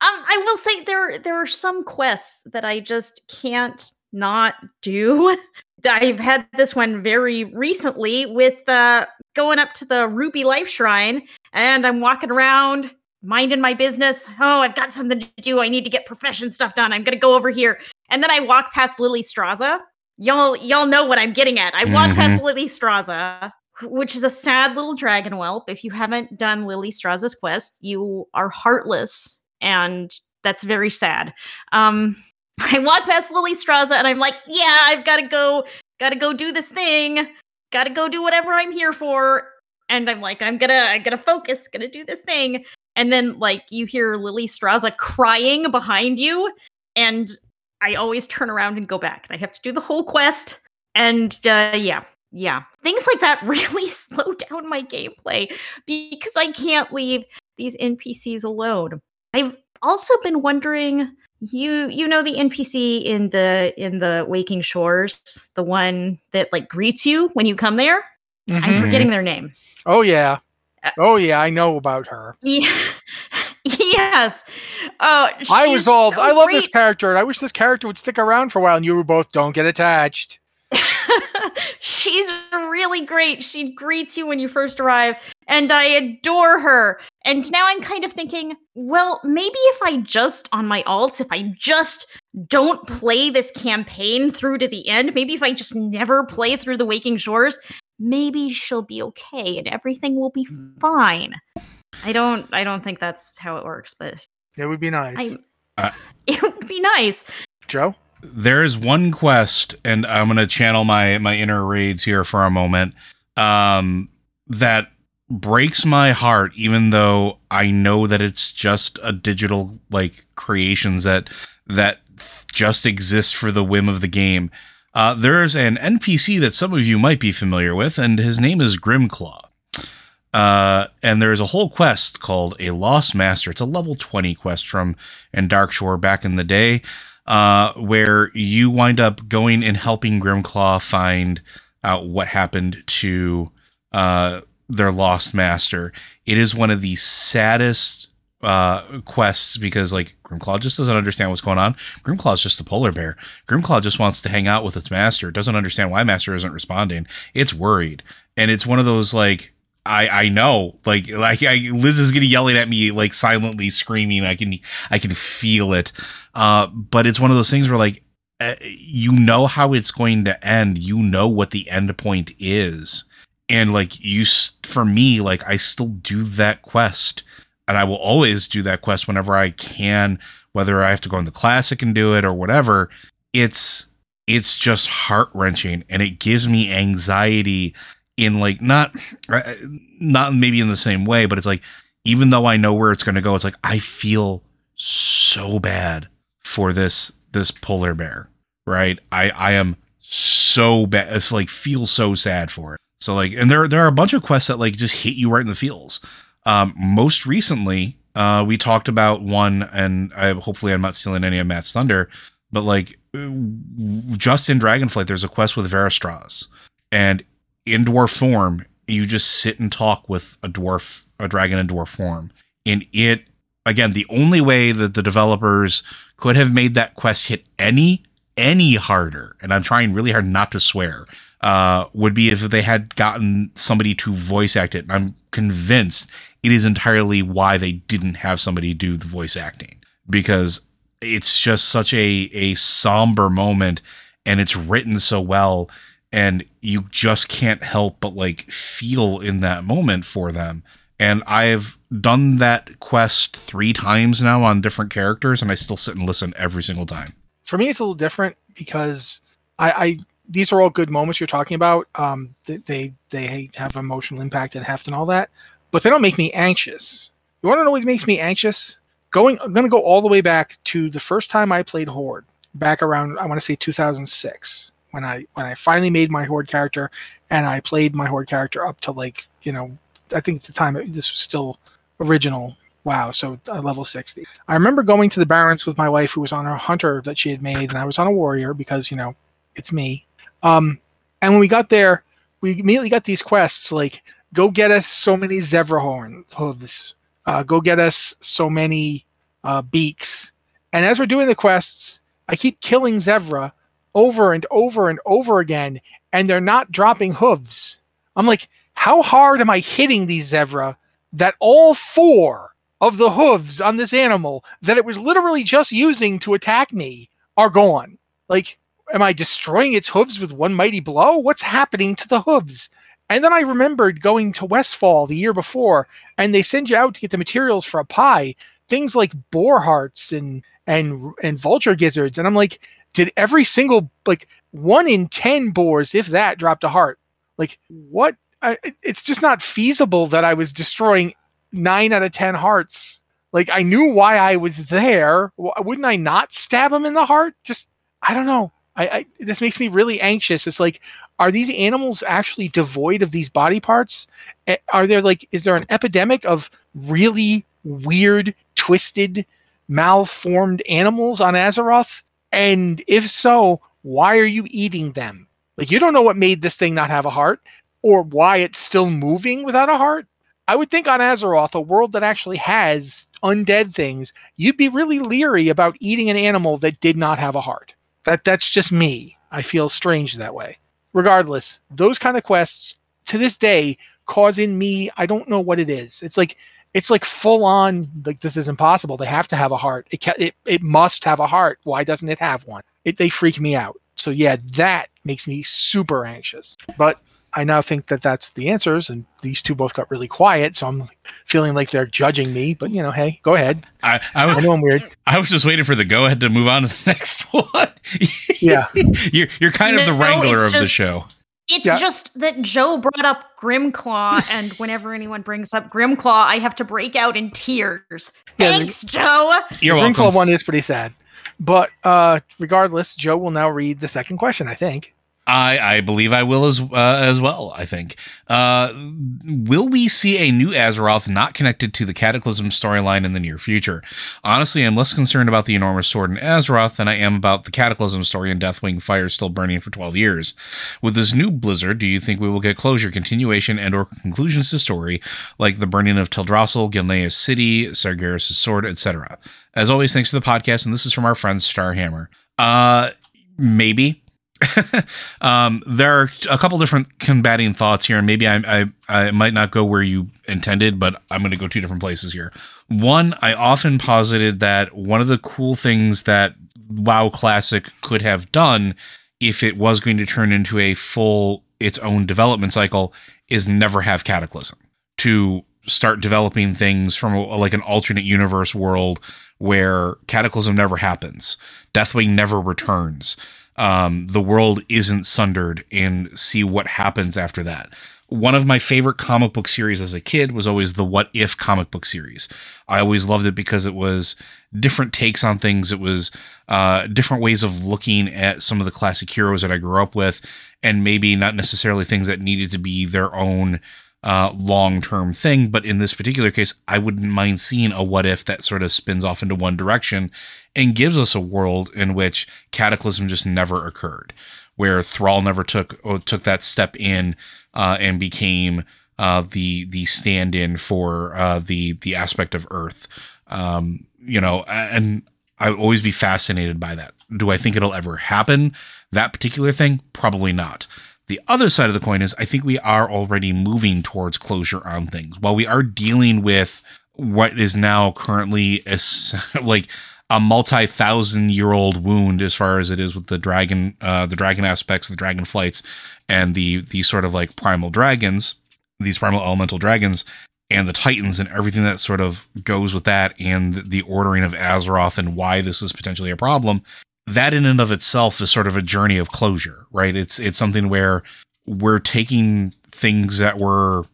C: I will say there there are some quests that I just can't not do. I've had this one very recently with uh, going up to the Ruby Life Shrine, and I'm walking around minding my business. Oh, I've got something to do. I need to get profession stuff done. I'm gonna go over here, and then I walk past Lillistrazsa. Y'all, y'all know what I'm getting at. I walk past Lillistrazsa, which is a sad little dragon whelp. If you haven't done Lillistrazsa's quest, you are heartless, and that's very sad. Um, I walk past Lillistrazsa, and I'm like, yeah, I've got to go, got to go do this thing, got to go do whatever I'm here for. And I'm like, I'm gonna, I'm gonna focus, gonna do this thing. And then, like, you hear Lillistrazsa crying behind you, and I always turn around and go back, and I have to do the whole quest. And uh, yeah, yeah, things like that really slow down my gameplay because I can't leave these NPCs alone. I've also been wondering you you know the npc in the in the waking shores the one that like greets you when you come there i'm
A: Mhm.
C: forgetting their name
A: Oh yeah.
C: Uh,
A: Oh yeah, I know about her.
C: yeah. yes oh
A: I was all
C: so
A: I love this character and I wish this character would stick around for a while and you were both don't get attached.
C: She's really great. She greets you when you first arrive, and I adore her. And now I'm kind of thinking, well, maybe if I just on my alts, if I just don't play this campaign through to the end, maybe if I just never play through the Waking Shores, maybe she'll be okay and everything will be
A: Hmm.
C: fine. I don't I don't think that's how it works, but
A: It would be nice.
C: I
B: Uh,
C: it would be nice.
A: Joe?
B: there is one quest, and I'm gonna channel my my inner raids here for a moment. Um, that breaks my heart, even though I know that it's just a digital like creations that that just exist for the whim of the game. Uh, there's an NPC that some of you might be familiar with, and his name is Grimclaw. Uh, and there's a whole quest called a Lost Master. It's a level 20 quest from in Darkshore back in the day uh, where you wind up going and helping Grimclaw find out what happened to uh, their lost master. It is one of the saddest uh, quests because, like, Grimclaw just doesn't understand what's going on. Grimclaw is just a polar bear. Grimclaw just wants to hang out with its master. Doesn't understand why master isn't responding. It's worried, and it's one of those like. I, I know like like I, Liz is gonna yelling at me like silently screaming I can I can feel it uh, but it's one of those things where like uh, you know how it's going to end you know what the end point is and like you for me like i still do that quest. And i will always do that quest whenever i can whether i have to go in the classic and do it or whatever. It's it's just heart-wrenching and it gives me anxiety in like not uh, not maybe in the same way but it's like even though i know where it's going to go it's like i feel so bad for this this polar bear right? I i am so bad it's like feel so sad for it so like and there there are a bunch of quests that like just hit you right in the feels. Um most recently uh we talked about one and i hopefully i'm not stealing any of matt's thunder but like uh, just in dragonflight there's a quest with Veritistrasz, and in dwarf form you just sit and talk with a dwarf a dragon in dwarf form. And it again the only way that the developers could have made that quest hit any any harder and i'm trying really hard not to swear uh would be if they had gotten somebody to voice act it. And i'm convinced it is entirely why they didn't have somebody do the voice acting. Because it's just such a a somber moment and it's written so well and you just can't help but like feel in that moment for them. And i've done that quest three times now on different characters and i still sit and listen every single time.
A: For me, it's a little different because I, I these are all good moments you're talking about. Um, they, they have emotional impact and heft and all that, but they don't make me anxious. You want to know what makes me anxious? Going, I'm going to go all the way back to the first time I played Horde, back around I want to say 2006, when I when I finally made my Horde character, and I played my Horde character up to like you know I think at the time this was still original. Wow, so uh, level 60. I remember going to the Barrens with my wife, who was on a hunter that she had made, and I was on a warrior because you know it's me. Um, and when we got there, we immediately got these quests like go get us so many zebra horn hooves, uh, go get us so many uh, beaks. And as we're doing the quests, I keep killing zebra over and over and over again, and they're not dropping hooves. I'm like, how hard am I hitting these zebra that all four of the hooves on this animal that it was literally just using to attack me are gone? Like, am I destroying its hooves with one mighty blow? What's happening to the hooves? And then I remembered going to Westfall the year before, and they send you out to get the materials for a pie, things like boar hearts and and and vulture gizzards, and I'm like, did every single like one in ten boars, if that, dropped a heart? Like what? I, it's just not feasible that I was destroying nine out of ten hearts. Like I knew why I was there. Wouldn't I not stab him in the heart? Just I don't know. I, I this makes me really anxious. It's like, are these animals actually devoid of these body parts? Are there like, is there an epidemic of really weird, twisted, malformed animals on Azeroth? And if so, why are you eating them? Like, you don't know what made this thing not have a heart or why it's still moving without a heart. I would think on Azeroth, a world that actually has undead things, you'd be really leery about eating an animal that did not have a heart. That that's just me. I feel strange that way. regardless, those kind of quests to this day cause in me, I don't know what it is. It's like it's like full on like this is impossible. They have to have a heart. It ca- it it must have a heart. Why doesn't it have one? It they freak me out. So yeah, that makes me super anxious. But I now think that that's the answers, and these two both got really quiet, so I'm feeling like they're judging me. But you know, hey, go ahead.
B: I I,
A: I
B: was,
A: know I'm weird.
B: I was just waiting for the go ahead to move on to the next one.
A: Yeah.
B: you're you're kind of the
C: No,
B: wrangler
C: it's
B: of the show.
C: It's
A: Yeah.
C: just that Joe brought up Grimclaw, and whenever anyone brings up Grimclaw, I have to break out in tears.
A: Yeah, the-
C: Thanks, Joe.
B: You're
A: the
B: Grimclaw
A: one is pretty sad. But uh, regardless, Joe will now read the second question. I think.
B: I, I believe I will as uh, as well. I think. Uh, will we see a new Azeroth not connected to the Cataclysm storyline in the near future? Honestly, I'm less concerned about the enormous sword in Azeroth than I am about the Cataclysm story and Deathwing fire still burning for 12 years. With this new Blizzard, do you think we will get closure, continuation, and/or conclusions to story like the burning of Teldrassil, Gilneas city, Sargeras' sword, etc.? As always, thanks for the podcast, and this is from our friend Starhammer. Uh, maybe. um, there are a couple different combating thoughts here, and maybe I, I I might not go where you intended, but I'm going to go two different places here. One, I often posited that one of the cool things that WoW Classic could have done if it was going to turn into a full its own development cycle is never have Cataclysm to start developing things from a, like an alternate universe world where Cataclysm never happens, Deathwing never returns um, the world isn't sundered and see what happens after that. One of my favorite comic book series as a kid was always the What If comic book series. I always loved it because it was different takes on things. It was uh, different ways of looking at some of the classic heroes that I grew up with, and maybe not necessarily things that needed to be their own uh, long term thing. But in this particular case, I wouldn't mind seeing a what if that sort of spins off into one direction and gives us a world in which Cataclysm just never occurred, where Thrall never took or took that step in uh, and became uh, the the stand in for uh, the the aspect of Earth. Um, you know, and I would always be fascinated by that. Do I think it'll ever happen? That particular thing, probably not. The other side of the coin is I think we are already moving towards closure on things. While we are dealing with what is now currently as like a multi-thousand year old wound as far as it is with the dragon uh the dragon aspects, the dragon flights, and the the sort of like primal dragons, these primal elemental dragons, and the Titans and everything that sort of goes with that, and the ordering of Azeroth and why this is potentially a problem that in and of itself is sort of a journey of closure, right? It's it's something where we're taking things that were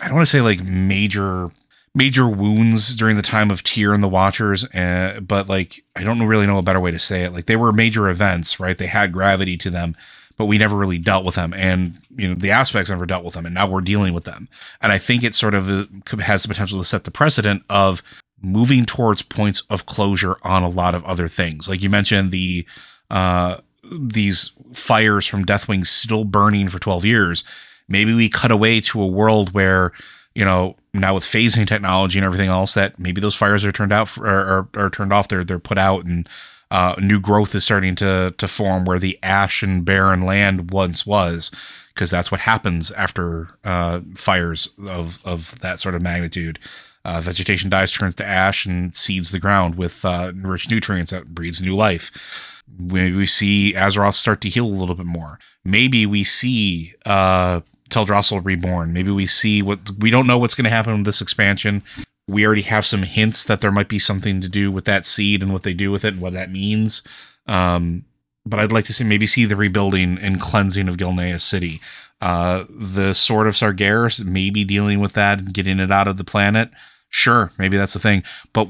B: I don't want to say like major major wounds during the time of Tyr and the Watchers, uh, but like I don't really know a better way to say it. Like they were major events, right? They had gravity to them, but we never really dealt with them, and you know the aspects never dealt with them, and now we're dealing with them. And I think it sort of uh, has the potential to set the precedent of moving towards points of closure on a lot of other things. Like you mentioned, the uh, these fires from Deathwing still burning for 12 years. Maybe we cut away to a world where, you know, now with phasing technology and everything else, that maybe those fires are turned out for, or, or turned off. They're they're put out, and uh, new growth is starting to to form where the ash and barren land once was, because that's what happens after uh, fires of of that sort of magnitude. Uh, vegetation dies, turns to ash, and seeds the ground with uh, rich nutrients that breeds new life. Maybe we see Azeroth start to heal a little bit more. Maybe we see uh, Teldrassil reborn. Maybe we see what we don't know what's going to happen with this expansion. We already have some hints that there might be something to do with that seed and what they do with it and what that means. Um, but I'd like to see maybe see the rebuilding and cleansing of Gilneas city. Uh, the Sword of Sargeras, maybe dealing with that and getting it out of the planet. Sure, maybe that's the thing. But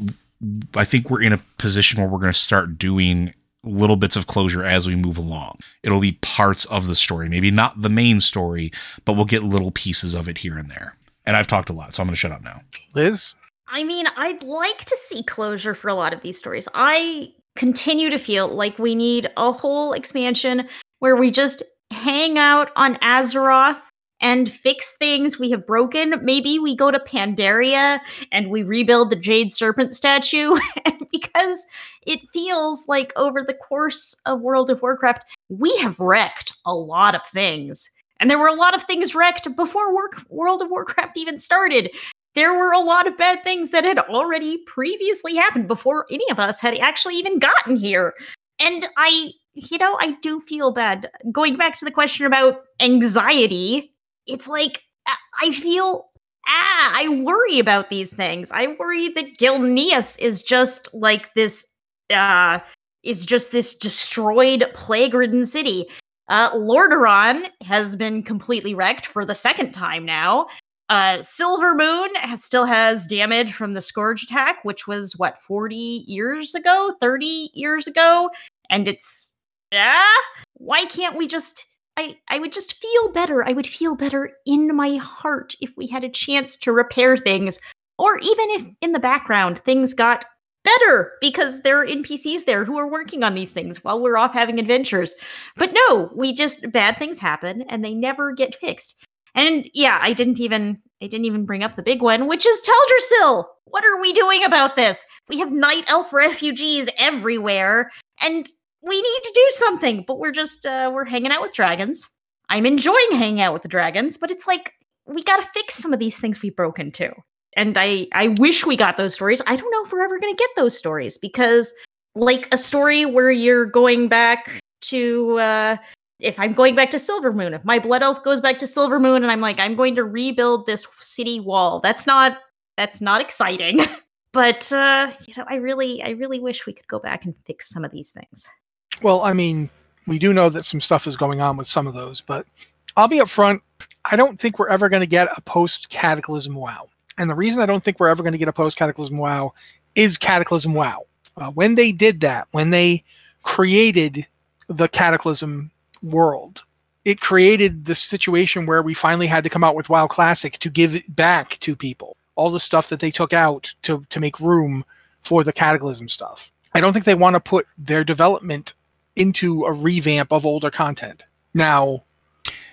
B: I think we're in a position where we're going to start doing little bits of closure as we move along. It'll be parts of the story, maybe not the main story, but we'll get little pieces of it here and there. And I've talked a lot, so I'm going to shut up now.
A: Liz,
C: I mean, I'd like to see closure for a lot of these stories. I continue to feel like we need a whole expansion where we just hang out on Azeroth and fix things we have broken. Maybe we go to Pandaria and we rebuild the Jade Serpent statue because it feels like over the course of World of Warcraft, we have wrecked a lot of things. And there were a lot of things wrecked before Work- World of Warcraft even started. There were a lot of bad things that had already previously happened before any of us had actually even gotten here. And I, you know, I do feel bad. Going back to the question about anxiety, it's like I feel ah, I worry about these things. I worry that Gilneas is just like this uh is just this destroyed, plague-ridden city. Uh Lordaeron has been completely wrecked for the second time now. Uh Silvermoon has, still has damage from the Scourge attack, which was what 40 years ago, 30 years ago, and it's yeah. Why can't we just I, I would just feel better. I would feel better in my heart if we had a chance to repair things. Or even if in the background things got better because there are NPCs there who are working on these things while we're off having adventures. But no, we just bad things happen and they never get fixed. And yeah, I didn't even I didn't even bring up the big one, which is Teldrassil. What are we doing about this? We have night elf refugees everywhere, and we need to do something, but we're just uh, we're hanging out with dragons. I'm enjoying hanging out with the dragons, but it's like we got to fix some of these things we've broken too. And I I wish we got those stories. I don't know if we're ever going to get those stories because like a story where you're going back to uh if I'm going back to Silvermoon, if my blood elf goes back to Silvermoon and I'm like I'm going to rebuild this city wall. That's not that's not exciting. but uh you know, I really I really wish we could go back and fix some of these things.
A: Well, I mean, we do know that some stuff is going on with some of those, but I'll be upfront. I don't think we're ever going to get a post Cataclysm WoW. And the reason I don't think we're ever going to get a post Cataclysm WoW is Cataclysm WoW. Uh, when they did that, when they created the Cataclysm world, it created the situation where we finally had to come out with WoW Classic to give it back to people. All the stuff that they took out to, to make room for the Cataclysm stuff. I don't think they want to put their development into a revamp of older content. Now,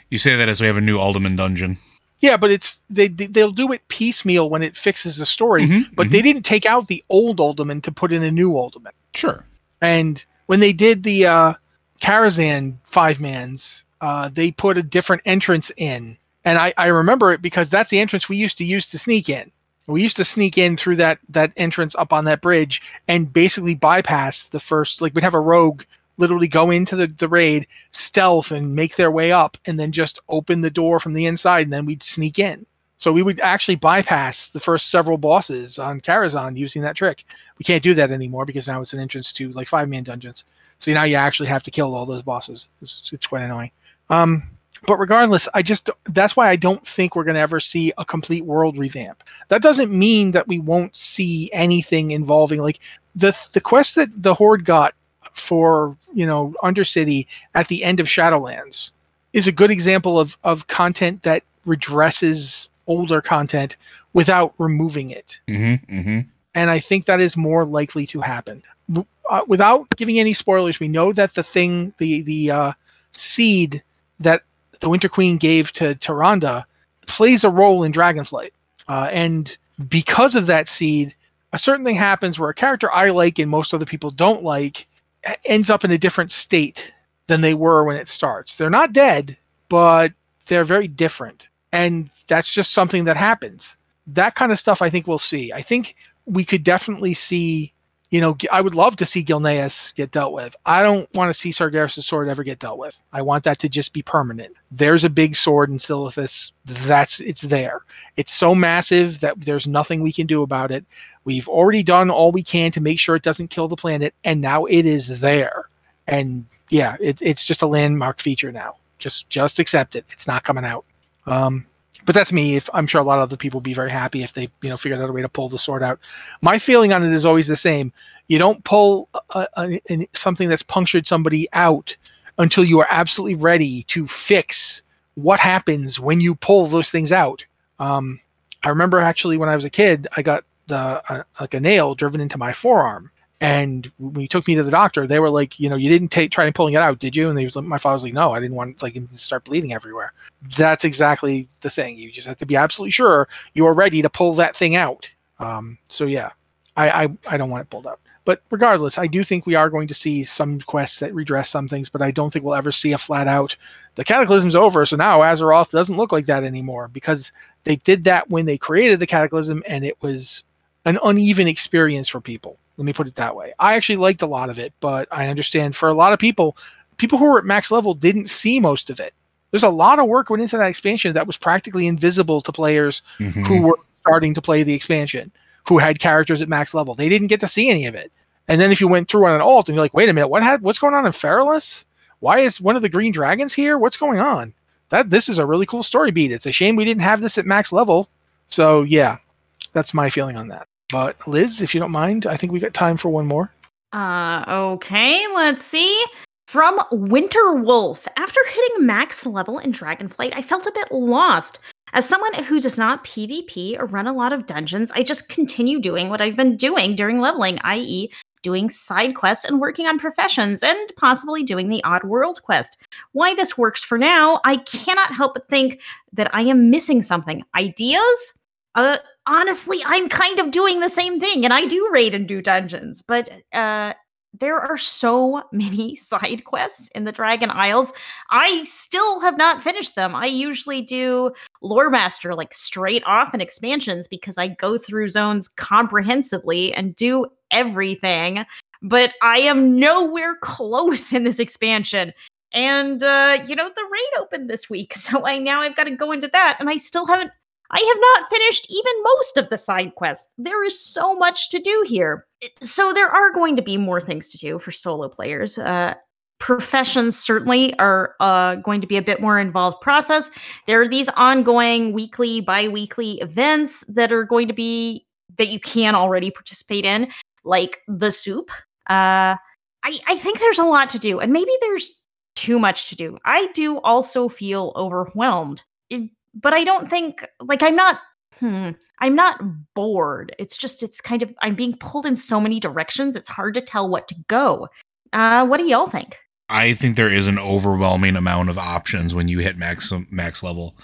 B: you say that as we have a new Uldaman dungeon.
A: Yeah, but it's they they'll do it piecemeal when it fixes the story. Mm-hmm, but mm-hmm. they didn't take out the old Uldaman to put in a new Uldaman.
B: Sure.
A: And when they did the uh, Karazhan five mans, uh, they put a different entrance in, and I, I remember it because that's the entrance we used to use to sneak in. We used to sneak in through that that entrance up on that bridge and basically bypass the first. Like we'd have a rogue literally go into the, the raid, stealth, and make their way up, and then just open the door from the inside, and then we'd sneak in. So we would actually bypass the first several bosses on Karazhan using that trick. We can't do that anymore because now it's an entrance to like five man dungeons. So now you actually have to kill all those bosses. It's, it's quite annoying. Um, but regardless, I just that's why I don't think we're going to ever see a complete world revamp. That doesn't mean that we won't see anything involving like the the quest that the Horde got for you know Undercity at the end of Shadowlands is a good example of of content that redresses older content without removing it.
B: Mm-hmm, mm-hmm.
A: And I think that is more likely to happen. Uh, without giving any spoilers, we know that the thing, the the uh, seed that the Winter Queen gave to Tyrande plays a role in Dragonflight, uh, and because of that seed, a certain thing happens where a character I like and most other people don't like ends up in a different state than they were when it starts. They're not dead, but they're very different. And that's just something that happens. That kind of stuff I think we'll see. I think we could definitely see, you know, I would love to see Gilneas get dealt with. I don't want to see Sargeras' sword ever get dealt with. I want that to just be permanent. There's a big sword in Silithus. That's it's there. It's so massive that there's nothing we can do about it. We've already done all we can to make sure it doesn't kill the planet, and now it is there. And yeah, it, it's just a landmark feature now. Just just accept it. It's not coming out. Um, but that's me. If I'm sure a lot of other people be very happy if they you know figured out a way to pull the sword out. My feeling on it is always the same. You don't pull a, a, a, something that's punctured somebody out until you are absolutely ready to fix what happens when you pull those things out. Um, I remember actually when I was a kid, I got the uh, like a nail driven into my forearm. And when he took me to the doctor, they were like, you know, you didn't take try and pulling it out, did you? And they was like, my father was like, no, I didn't want like him to start bleeding everywhere. That's exactly the thing. You just have to be absolutely sure you are ready to pull that thing out. Um, so yeah, I, I I don't want it pulled out. But regardless, I do think we are going to see some quests that redress some things, but I don't think we'll ever see a flat out the cataclysm's over, so now Azeroth doesn't look like that anymore because they did that when they created the cataclysm and it was an uneven experience for people. Let me put it that way. I actually liked a lot of it, but I understand for a lot of people, people who were at max level didn't see most of it. There's a lot of work went into that expansion that was practically invisible to players mm-hmm. who were starting to play the expansion, who had characters at max level. They didn't get to see any of it. And then if you went through on an alt and you're like, wait a minute, what had what's going on in Feralas? Why is one of the green dragons here? What's going on? That this is a really cool story beat. It's a shame we didn't have this at max level. So yeah, that's my feeling on that. But Liz, if you don't mind, I think we got time for one more.
C: Uh okay, let's see. From Winter Wolf. After hitting max level in Dragonflight, I felt a bit lost. As someone who does not PvP or run a lot of dungeons, I just continue doing what I've been doing during leveling, i.e., doing side quests and working on professions and possibly doing the odd world quest. Why this works for now, I cannot help but think that I am missing something. Ideas? Uh, honestly, I'm kind of doing the same thing and I do raid and do dungeons, but uh, there are so many side quests in the Dragon Isles. I still have not finished them. I usually do Lore Master like straight off in expansions because I go through zones comprehensively and do everything. But I am nowhere close in this expansion. And uh, you know, the raid opened this week, so I now I've got to go into that, and I still haven't I have not finished even most of the side quests. There is so much to do here. So there are going to be more things to do for solo players. Uh, professions certainly are uh, going to be a bit more involved process. There are these ongoing weekly, bi-weekly events that are going to be that you can already participate in, like the soup. Uh, I, I think there's a lot to do, and maybe there's too much to do. I do also feel overwhelmed but I don't think like I'm not hmm, I'm not bored. It's just it's kind of I'm being pulled in so many directions. It's hard to tell what to go. Uh, what do y'all think?
B: I think there is an overwhelming amount of options when you hit max max level.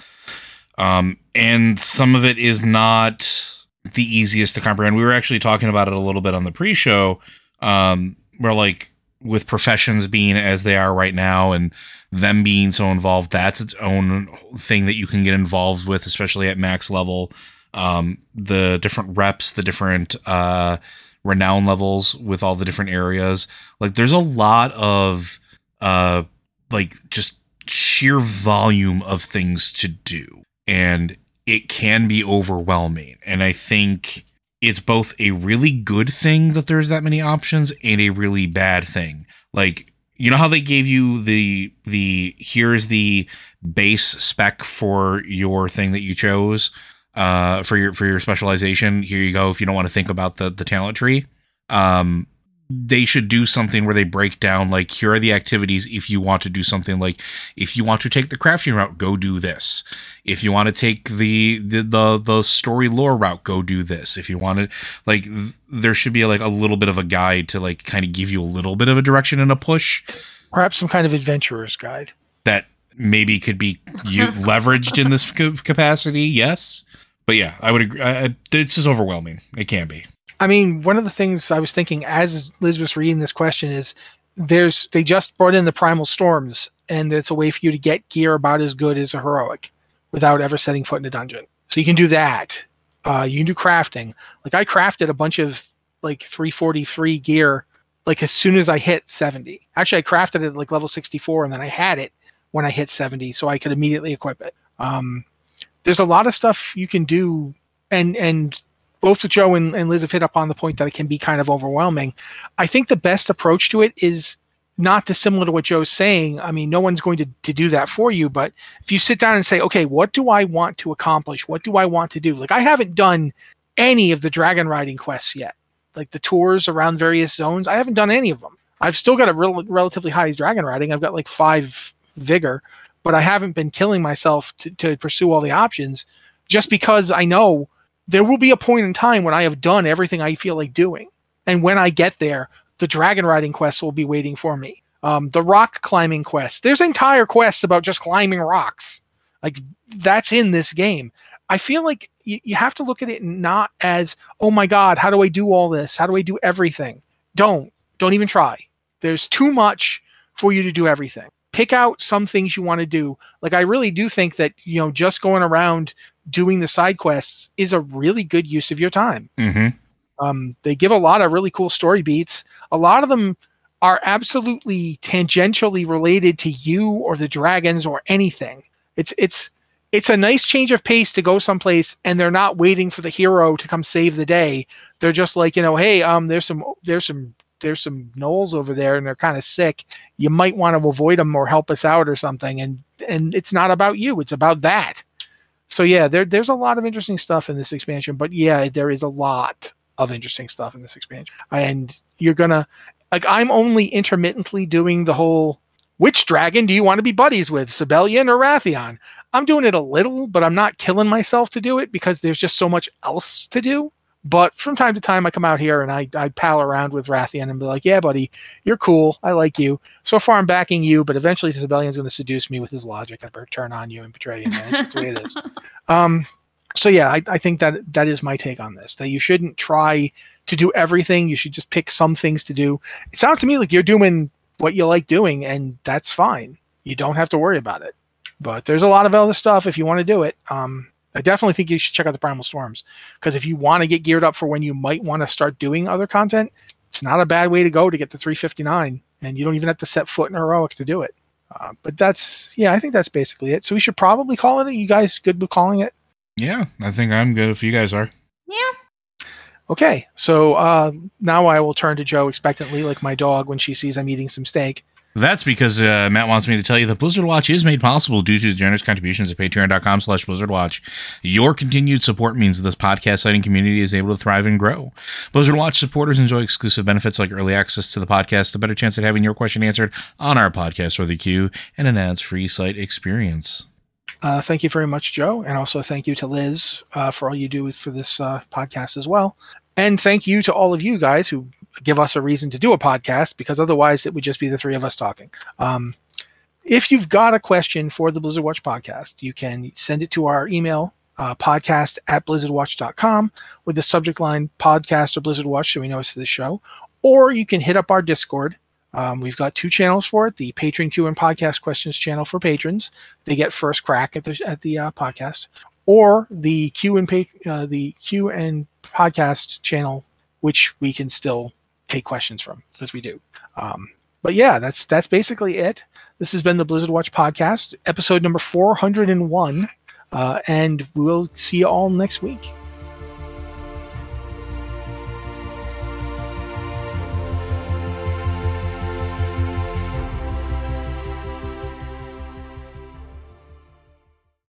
B: Um, and some of it is not the easiest to comprehend. We were actually talking about it a little bit on the pre-show, um, where like with professions being as they are right now and them being so involved, that's its own thing that you can get involved with, especially at max level. Um, the different reps, the different uh, renown levels with all the different areas. Like, there's a lot of uh, like just sheer volume of things to do, and it can be overwhelming. And I think it's both a really good thing that there's that many options and a really bad thing. Like you know how they gave you the the here's the base spec for your thing that you chose uh for your for your specialization here you go if you don't want to think about the the talent tree um they should do something where they break down like here are the activities if you want to do something like if you want to take the crafting route go do this. If you want to take the the the, the story lore route go do this. If you want to like th- there should be like a little bit of a guide to like kind of give you a little bit of a direction and a push.
A: Perhaps some kind of adventurer's guide.
B: That maybe could be you leveraged in this capacity yes. But yeah i would agree I, it's just overwhelming. It can be
A: I mean, one of the things I was thinking as Liz was reading this question is there's they just brought in the primal storms, and it's a way for you to get gear about as good as a heroic without ever setting foot in a dungeon. So you can do that. Uh, you can do crafting. Like I crafted a bunch of like 343 gear like as soon as I hit 70. Actually, I crafted it like level 64, and then I had it when I hit 70, so I could immediately equip it. Um, there's a lot of stuff you can do, and and both Joe and, and Liz have hit up on the point that it can be kind of overwhelming. I think the best approach to it is not dissimilar to what Joe's saying. I mean, no one's going to, to do that for you, but if you sit down and say, okay, what do I want to accomplish? What do I want to do? Like, I haven't done any of the dragon riding quests yet, like the tours around various zones. I haven't done any of them. I've still got a rel- relatively high dragon riding. I've got like five vigor, but I haven't been killing myself to, to pursue all the options just because I know there will be a point in time when I have done everything I feel like doing. And when I get there, the dragon riding quest will be waiting for me. Um, the rock climbing quest. There's entire quests about just climbing rocks. Like that's in this game. I feel like you, you have to look at it not as, oh my God, how do I do all this? How do I do everything? Don't. Don't even try. There's too much for you to do everything. Pick out some things you want to do. Like I really do think that, you know, just going around doing the side quests is a really good use of your time.
B: Mm-hmm.
A: Um, they give a lot of really cool story beats. A lot of them are absolutely tangentially related to you or the dragons or anything. It's it's it's a nice change of pace to go someplace and they're not waiting for the hero to come save the day. They're just like, you know, hey, um there's some there's some there's some gnolls over there and they're kind of sick. You might want to avoid them or help us out or something. And and it's not about you, it's about that. So yeah, there there's a lot of interesting stuff in this expansion, but yeah, there is a lot of interesting stuff in this expansion. And you're gonna like I'm only intermittently doing the whole which dragon do you want to be buddies with, Sabellian or Wrathion? I'm doing it a little, but I'm not killing myself to do it because there's just so much else to do. But from time to time, I come out here and I, I pal around with Wrathion and be like, yeah, buddy, you're cool. I like you. So far, I'm backing you, but eventually, Sabellian's going to seduce me with his logic and turn on you and betray you. Man. It's just the way it is. Um, so yeah, I, I think that that is my take on this. That you shouldn't try to do everything. You should just pick some things to do. It sounds to me like you're doing what you like doing, and that's fine. You don't have to worry about it. But there's a lot of other stuff if you want to do it. Um, I definitely think you should check out the Primal Storms because if you want to get geared up for when you might want to start doing other content, it's not a bad way to go to get the 359, and you don't even have to set foot in heroic to do it. Uh, but that's yeah, I think that's basically it. So we should probably call it. You guys good with calling it?
B: Yeah, I think I'm good if you guys are.
C: Yeah.
A: Okay, so uh, now I will turn to Joe expectantly, like my dog when she sees I'm eating some steak.
B: That's because uh, Matt wants me to tell you that Blizzard Watch is made possible due to the generous contributions at patreon.com slash Blizzard Watch. Your continued support means this podcast and community is able to thrive and grow. Blizzard Watch supporters enjoy exclusive benefits like early access to the podcast, a better chance at having your question answered on our podcast or the queue, and an ads-free site experience.
A: Uh, thank you very much, Joe. And also thank you to Liz uh, for all you do for this uh, podcast as well. And thank you to all of you guys who give us a reason to do a podcast because otherwise it would just be the three of us talking. Um, if you've got a question for the Blizzard Watch podcast, you can send it to our email, uh, podcast at blizzardwatch.com with the subject line podcast or Blizzard Watch so we know it's for the show. Or you can hit up our Discord. Um, we've got two channels for it: the Patron Q and Podcast Questions channel for patrons. They get first crack at the at the uh, podcast, or the Q and pa- uh, the Q and Podcast channel, which we can still take questions from because we do. Um, but yeah, that's that's basically it. This has been the Blizzard Watch podcast, episode number 401, uh, and we'll see you all next week.